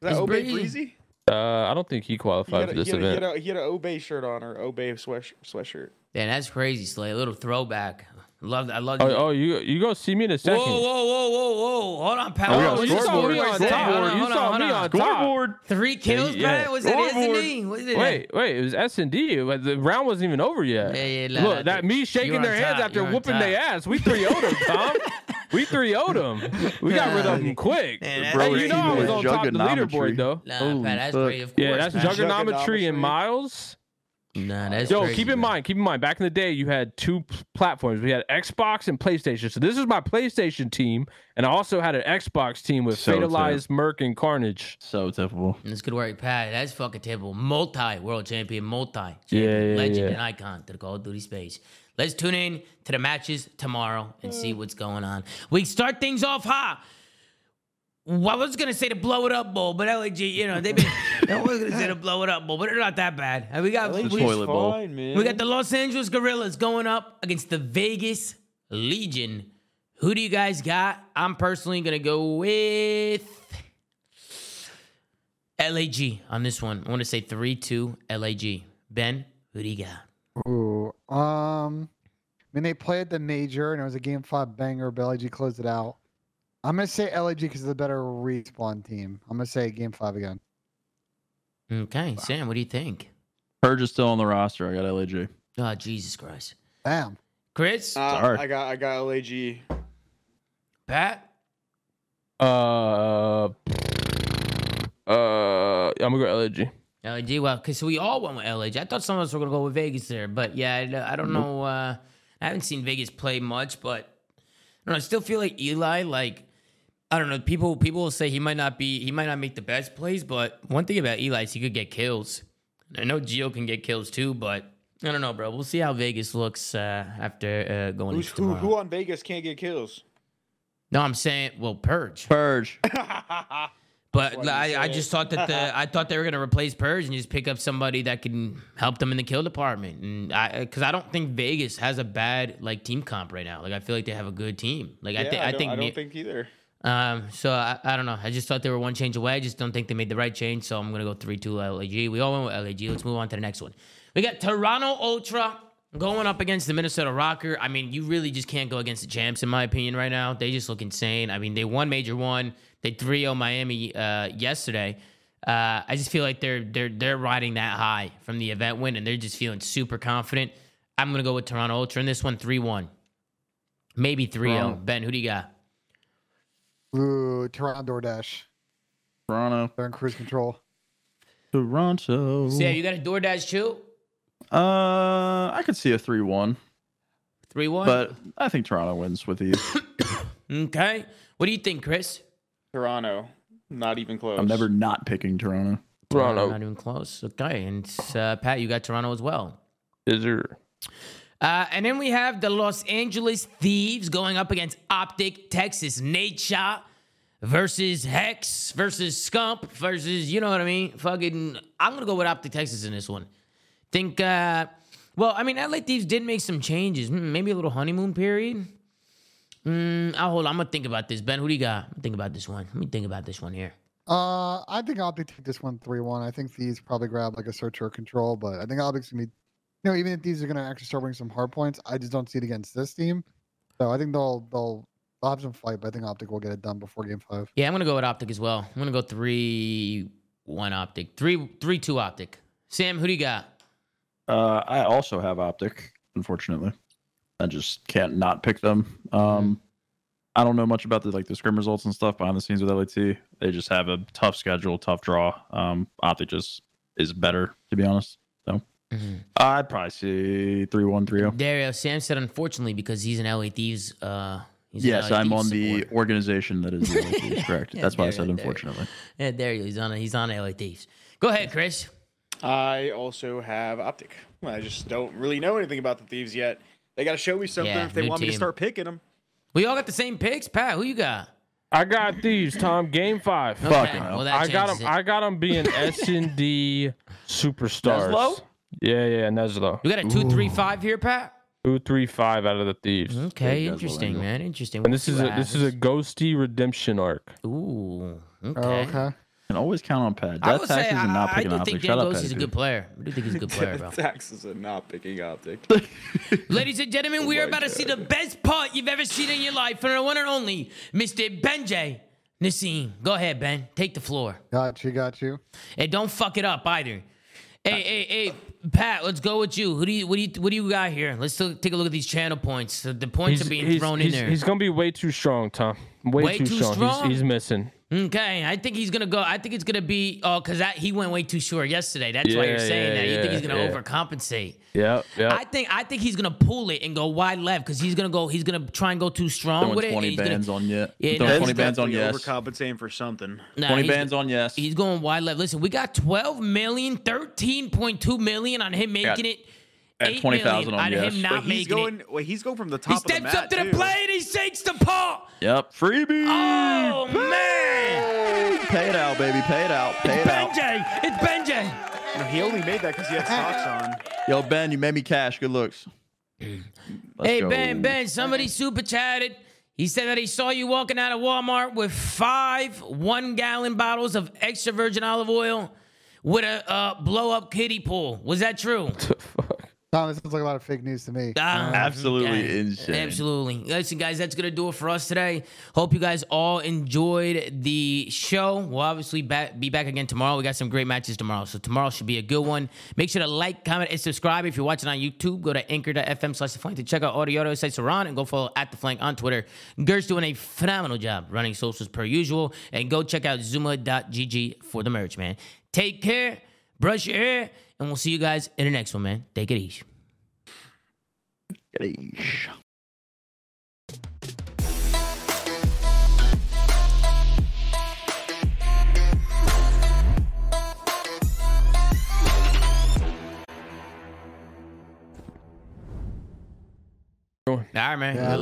E: that
A: It's
E: Obey
A: Breezy.
E: Breezy?
C: Uh, I don't think he
E: He
C: qualified for this
E: he, had a, he,
C: event.
E: had a, he had a Obey shirt on or Obey sweat, sweatshirt.
A: Damn, that's crazy, Slay. A little throwback. Love, I love.
C: Oh,
A: the-
C: oh, you you go see me in a
A: Whoa,
C: second.
A: whoa, whoa, whoa, whoa! Whoa! Hold on, pal.
C: Oh,
A: Hold
C: yeah,
A: on,
C: you saw me on
A: Where's that?
C: top.
A: On,
C: You saw
A: on,
C: me on
A: on.
C: top.
D: Scoreboard.
A: Three kills,
C: Yeah,
A: man. Was that S and. D? What is it?
C: Wait, wait, it was S and D. The round wasn't even over yet.
A: Yeah, yeah, nah,
C: Look, that me shaking their hands after whooping their ass. We 3 0'd them, Tom. we 3 0'd them. We got rid of them quick.
A: Man, that's
C: Hey, you know I was on top of the leaderboard though.
A: Nah,
D: Holy
A: Pat, that's
D: fuck.
A: great. Of course.
C: Yeah, that's
A: man.
C: juggernometry and miles.
A: Nah, that's
C: Yo,
A: crazy,
C: keep in
A: bro.
C: mind, keep in mind, back in the day, you had two platforms. We had Xbox and PlayStation. So this is my PlayStation team, and I also had an Xbox team with
D: So
C: Fatalized, Merc, and Carnage.
D: So typical.
A: That's good work, Pat. That's fucking typical. Multi world champion, multi champion,
C: Yeah, yeah,
A: legend,
C: yeah.
A: and icon to the Call of Duty space. Let's tune in to the matches tomorrow and see what's going on. We start things off high. Well, I was gonna say to blow it up bowl, but LAG, you know, they've been. I was gonna say to blow it up bowl, but they're not that bad. And we got
D: The
A: we,
D: toilet bowl.
E: man.
A: we got the Los Angeles Guerrillas going up against the Vegas Legion. Who do you guys got? I'm personally gonna go with LAG on this one. I want to say three two LAG. Ben, who do you got?
B: Ooh, um, I mean they played the major and it was a game five banger, but LG closed it out. I'm gonna say LG because it's the better respawn team. I'm gonna say game five again.
A: Okay, Sam, what do you think?
D: Purge is still on the roster. I got LAG.
A: Oh Jesus Christ,
B: Damn.
A: Chris,
E: Uh, I got I got LAG.
A: Pat.
C: Uh, uh, I'm gonna go LG.
A: LAG. Well, because we all went with LAG. I thought some of us were gonna go with Vegas there, but yeah, I, I don't know. Uh, I haven't seen Vegas play much, but I don't know. I still feel like Eli. Like I don't know. People people will say he might not be. He might not make the best plays, but one thing about Eli is he could get kills. I know Gio can get kills too, but I don't know, bro. We'll see how Vegas looks uh, after uh, going
E: Who's,
A: into
E: who,
A: tomorrow.
E: who on Vegas can't get kills?
A: no, I'm saying well, Purge.
D: Purge.
A: But I, I just thought that the I thought they were gonna replace Purge and just pick up somebody that can help them in the kill department. And I because I don't think Vegas has a bad like team comp right now. Like I feel like they have a good team. Like I
E: Yeah,
A: think I,
E: don't,
A: think
E: I don't think either.
A: um so I, I don't know. I just thought they were one change away. I just don't think they made the right change. So I'm gonna go three two LAG. We all went with LAG. Let's move on to the next one. We got Toronto Ultra going up against the Minnesota ROKKR. I mean, you really just can't go against the champs in my opinion right now. They just look insane. I mean, they won Major One. They 3-0 Miami uh, yesterday. Uh, I just feel like they're they're they're riding that high from the event win, and they're just feeling super confident. I'm gonna go with Toronto Ultra in this one, three one. Maybe 3 0.
D: Toronto.
A: Ben, who do you got?
B: Ooh, Toronto DoorDash.
D: Toronto.
B: They're in cruise control.
D: Toronto.
A: Yeah, you got a DoorDash too?
D: Uh, I could see a three-one,
A: 3 1?
D: but I think Toronto wins with these.
A: Okay. What do you think, Chris?
E: Toronto, not even close.
D: I'm never not picking Toronto.
C: Toronto.
A: Not even close. Okay. And uh, Pat, you got Toronto as well.
C: Is there?
A: Uh, and then we have the Los Angeles Thieves going up against Optic Texas Nadeshot versus Hex versus Scump versus, you know what I mean? Fucking, I'm going to go with Optic Texas in this one. Think, uh, well, I mean, LA Thieves did make some changes. Hmm, maybe a little honeymoon period. Mm, I'll hold on. I'm going to think about this. Ben, who do you got? Think about this one. Let me think about this one here.
B: Uh, I think Optic take this one three one. I think these probably grab like a search or control, but I think Optic's going to be, you know, even if these are going to actually start winning some hard points, I just don't see it against this team. So I think they'll, they'll, they'll have some fight, but I think Optic will get it done before game five.
A: Yeah, I'm gonna go with Optic as well. I'm gonna go three one Optic, three three two Optic. Sam, who do you got?
D: Uh, I also have Optic, unfortunately. I just can't not pick them. Um, I don't know much about the like the scrim results and stuff behind the scenes with LAT. They just have a tough schedule, tough draw. Um, Optic just is better, to be honest. So I'd probably see three one three zero.
A: Dario. Sam said unfortunately because he's an LA Thieves. Uh, he's
D: Yes,
A: LA
D: I'm
A: Thieves
D: on the
A: supporter.
D: organization that is the LA Thieves, correct.
A: Yeah,
D: That's why I said
A: you go, there you go.
D: unfortunately.
A: Yeah, Dario. He's on. He's on LA Thieves. Go ahead, Chris.
E: I also have Optic. I just don't really know anything about the Thieves yet. They got to show me something
A: Yeah,
E: if they
A: new
E: want me to start picking them.
A: We all got the same picks. Pat, who you got?
C: I got these, Tom. Game five.
D: Fucking hell.
A: well, that
C: I got them.
A: it.
C: I got them being S and D superstars.
D: Neslo?
C: Yeah, yeah, Neslo.
A: We got a two, three, five here, Pat.
C: Two, three, five out of the thieves.
A: Okay,
D: Neslo
A: interesting,
D: angle.
A: man. Interesting.
C: And this is a this is a ghosty redemption arc.
A: Ooh. Okay.
B: Oh, okay.
D: And always count on Pat.
A: I
D: Death
A: would say
D: taxes
A: I,
D: and not
A: I
D: picking
A: do
D: Optic.
A: think
D: Shut
A: Dan
D: up,
A: Ghost is a good player. I do think he's a good player, bro.
E: Taxes are not picking Optic.
A: Ladies and gentlemen, we are
E: my
A: about to see the best part you've ever seen in your life from the one and only Mr. Benjay Nassim. Go ahead, Ben. Take the floor.
B: Got you, got you.
A: Hey, don't fuck it up either. Hey, hey, hey, Pat, let's go with you. Who do you, what do you, what do you got here? Let's still take a look at these channel points. The, the points are being
C: he's,
A: thrown in there.
C: he's gonna be way too strong, Tom. Way,
A: Way
C: too,
A: too
C: strong.
A: strong?
C: He's, he's missing.
A: Okay, I think he's gonna go. I think it's gonna be oh, cause that he went way too short yesterday. That's why you're saying
C: yeah,
A: that. You think he's gonna
C: yeah.
A: overcompensate?
C: Yep, yep.
A: I think I think he's gonna pull it and go wide left because he's gonna go. He's gonna try and go too strong
D: Throwing
A: with it.
D: 20
A: he's gonna-
D: bands on yet.
A: Yeah,
D: Throwing
A: no,
D: 20 bands on yes.
E: Overcompensating for something.
A: Nah,
D: 20 bands on yes.
A: He's going wide left. Listen, we got 12 million, 13.2 million on him making it.
D: At
A: 8
D: 20,000
A: million
D: on
A: on
D: yes.
A: him not
E: But he's going.
A: it.
E: Wait, he's going from the
A: He
E: top of the
A: steps
E: mat
A: up to the plate and he shakes the paw.
D: Yep. Freebie.
A: Oh man,
D: Pay it out, baby. Pay it out. Pay it out.
A: Benjay, it's Benjay.
E: No, he only made that because he had socks on.
D: Yo, Ben, you made me cash. Good looks. Let's
A: Hey
D: go.
A: Ben, Ben, somebody super chatted. He said that he saw you walking out of Walmart with five one gallon bottles of extra virgin olive oil with a uh, blow up kiddie pool. Was that true?
B: Tom, this sounds like a lot of fake news to me.
A: Ah,
D: Absolutely insane.
A: Absolutely. Listen, guys, that's gonna do it for us today. Hope you guys all enjoyed the show. We'll obviously back, be back again tomorrow. We got some great matches tomorrow, so tomorrow should be a good one. Make sure to like, comment, and subscribe. If you're watching on YouTube, go to anchor.fm slash the flank to check out all the audio sites around and go follow at the flank on Twitter. Gert's doing a phenomenal job running socials per usual. And go check out zuma.gg for the merch, man. Take care, brush your hair, and we'll see you guys in the next one, man. Take it easy.
D: Yeesh.
A: All right, man.
B: Yeah.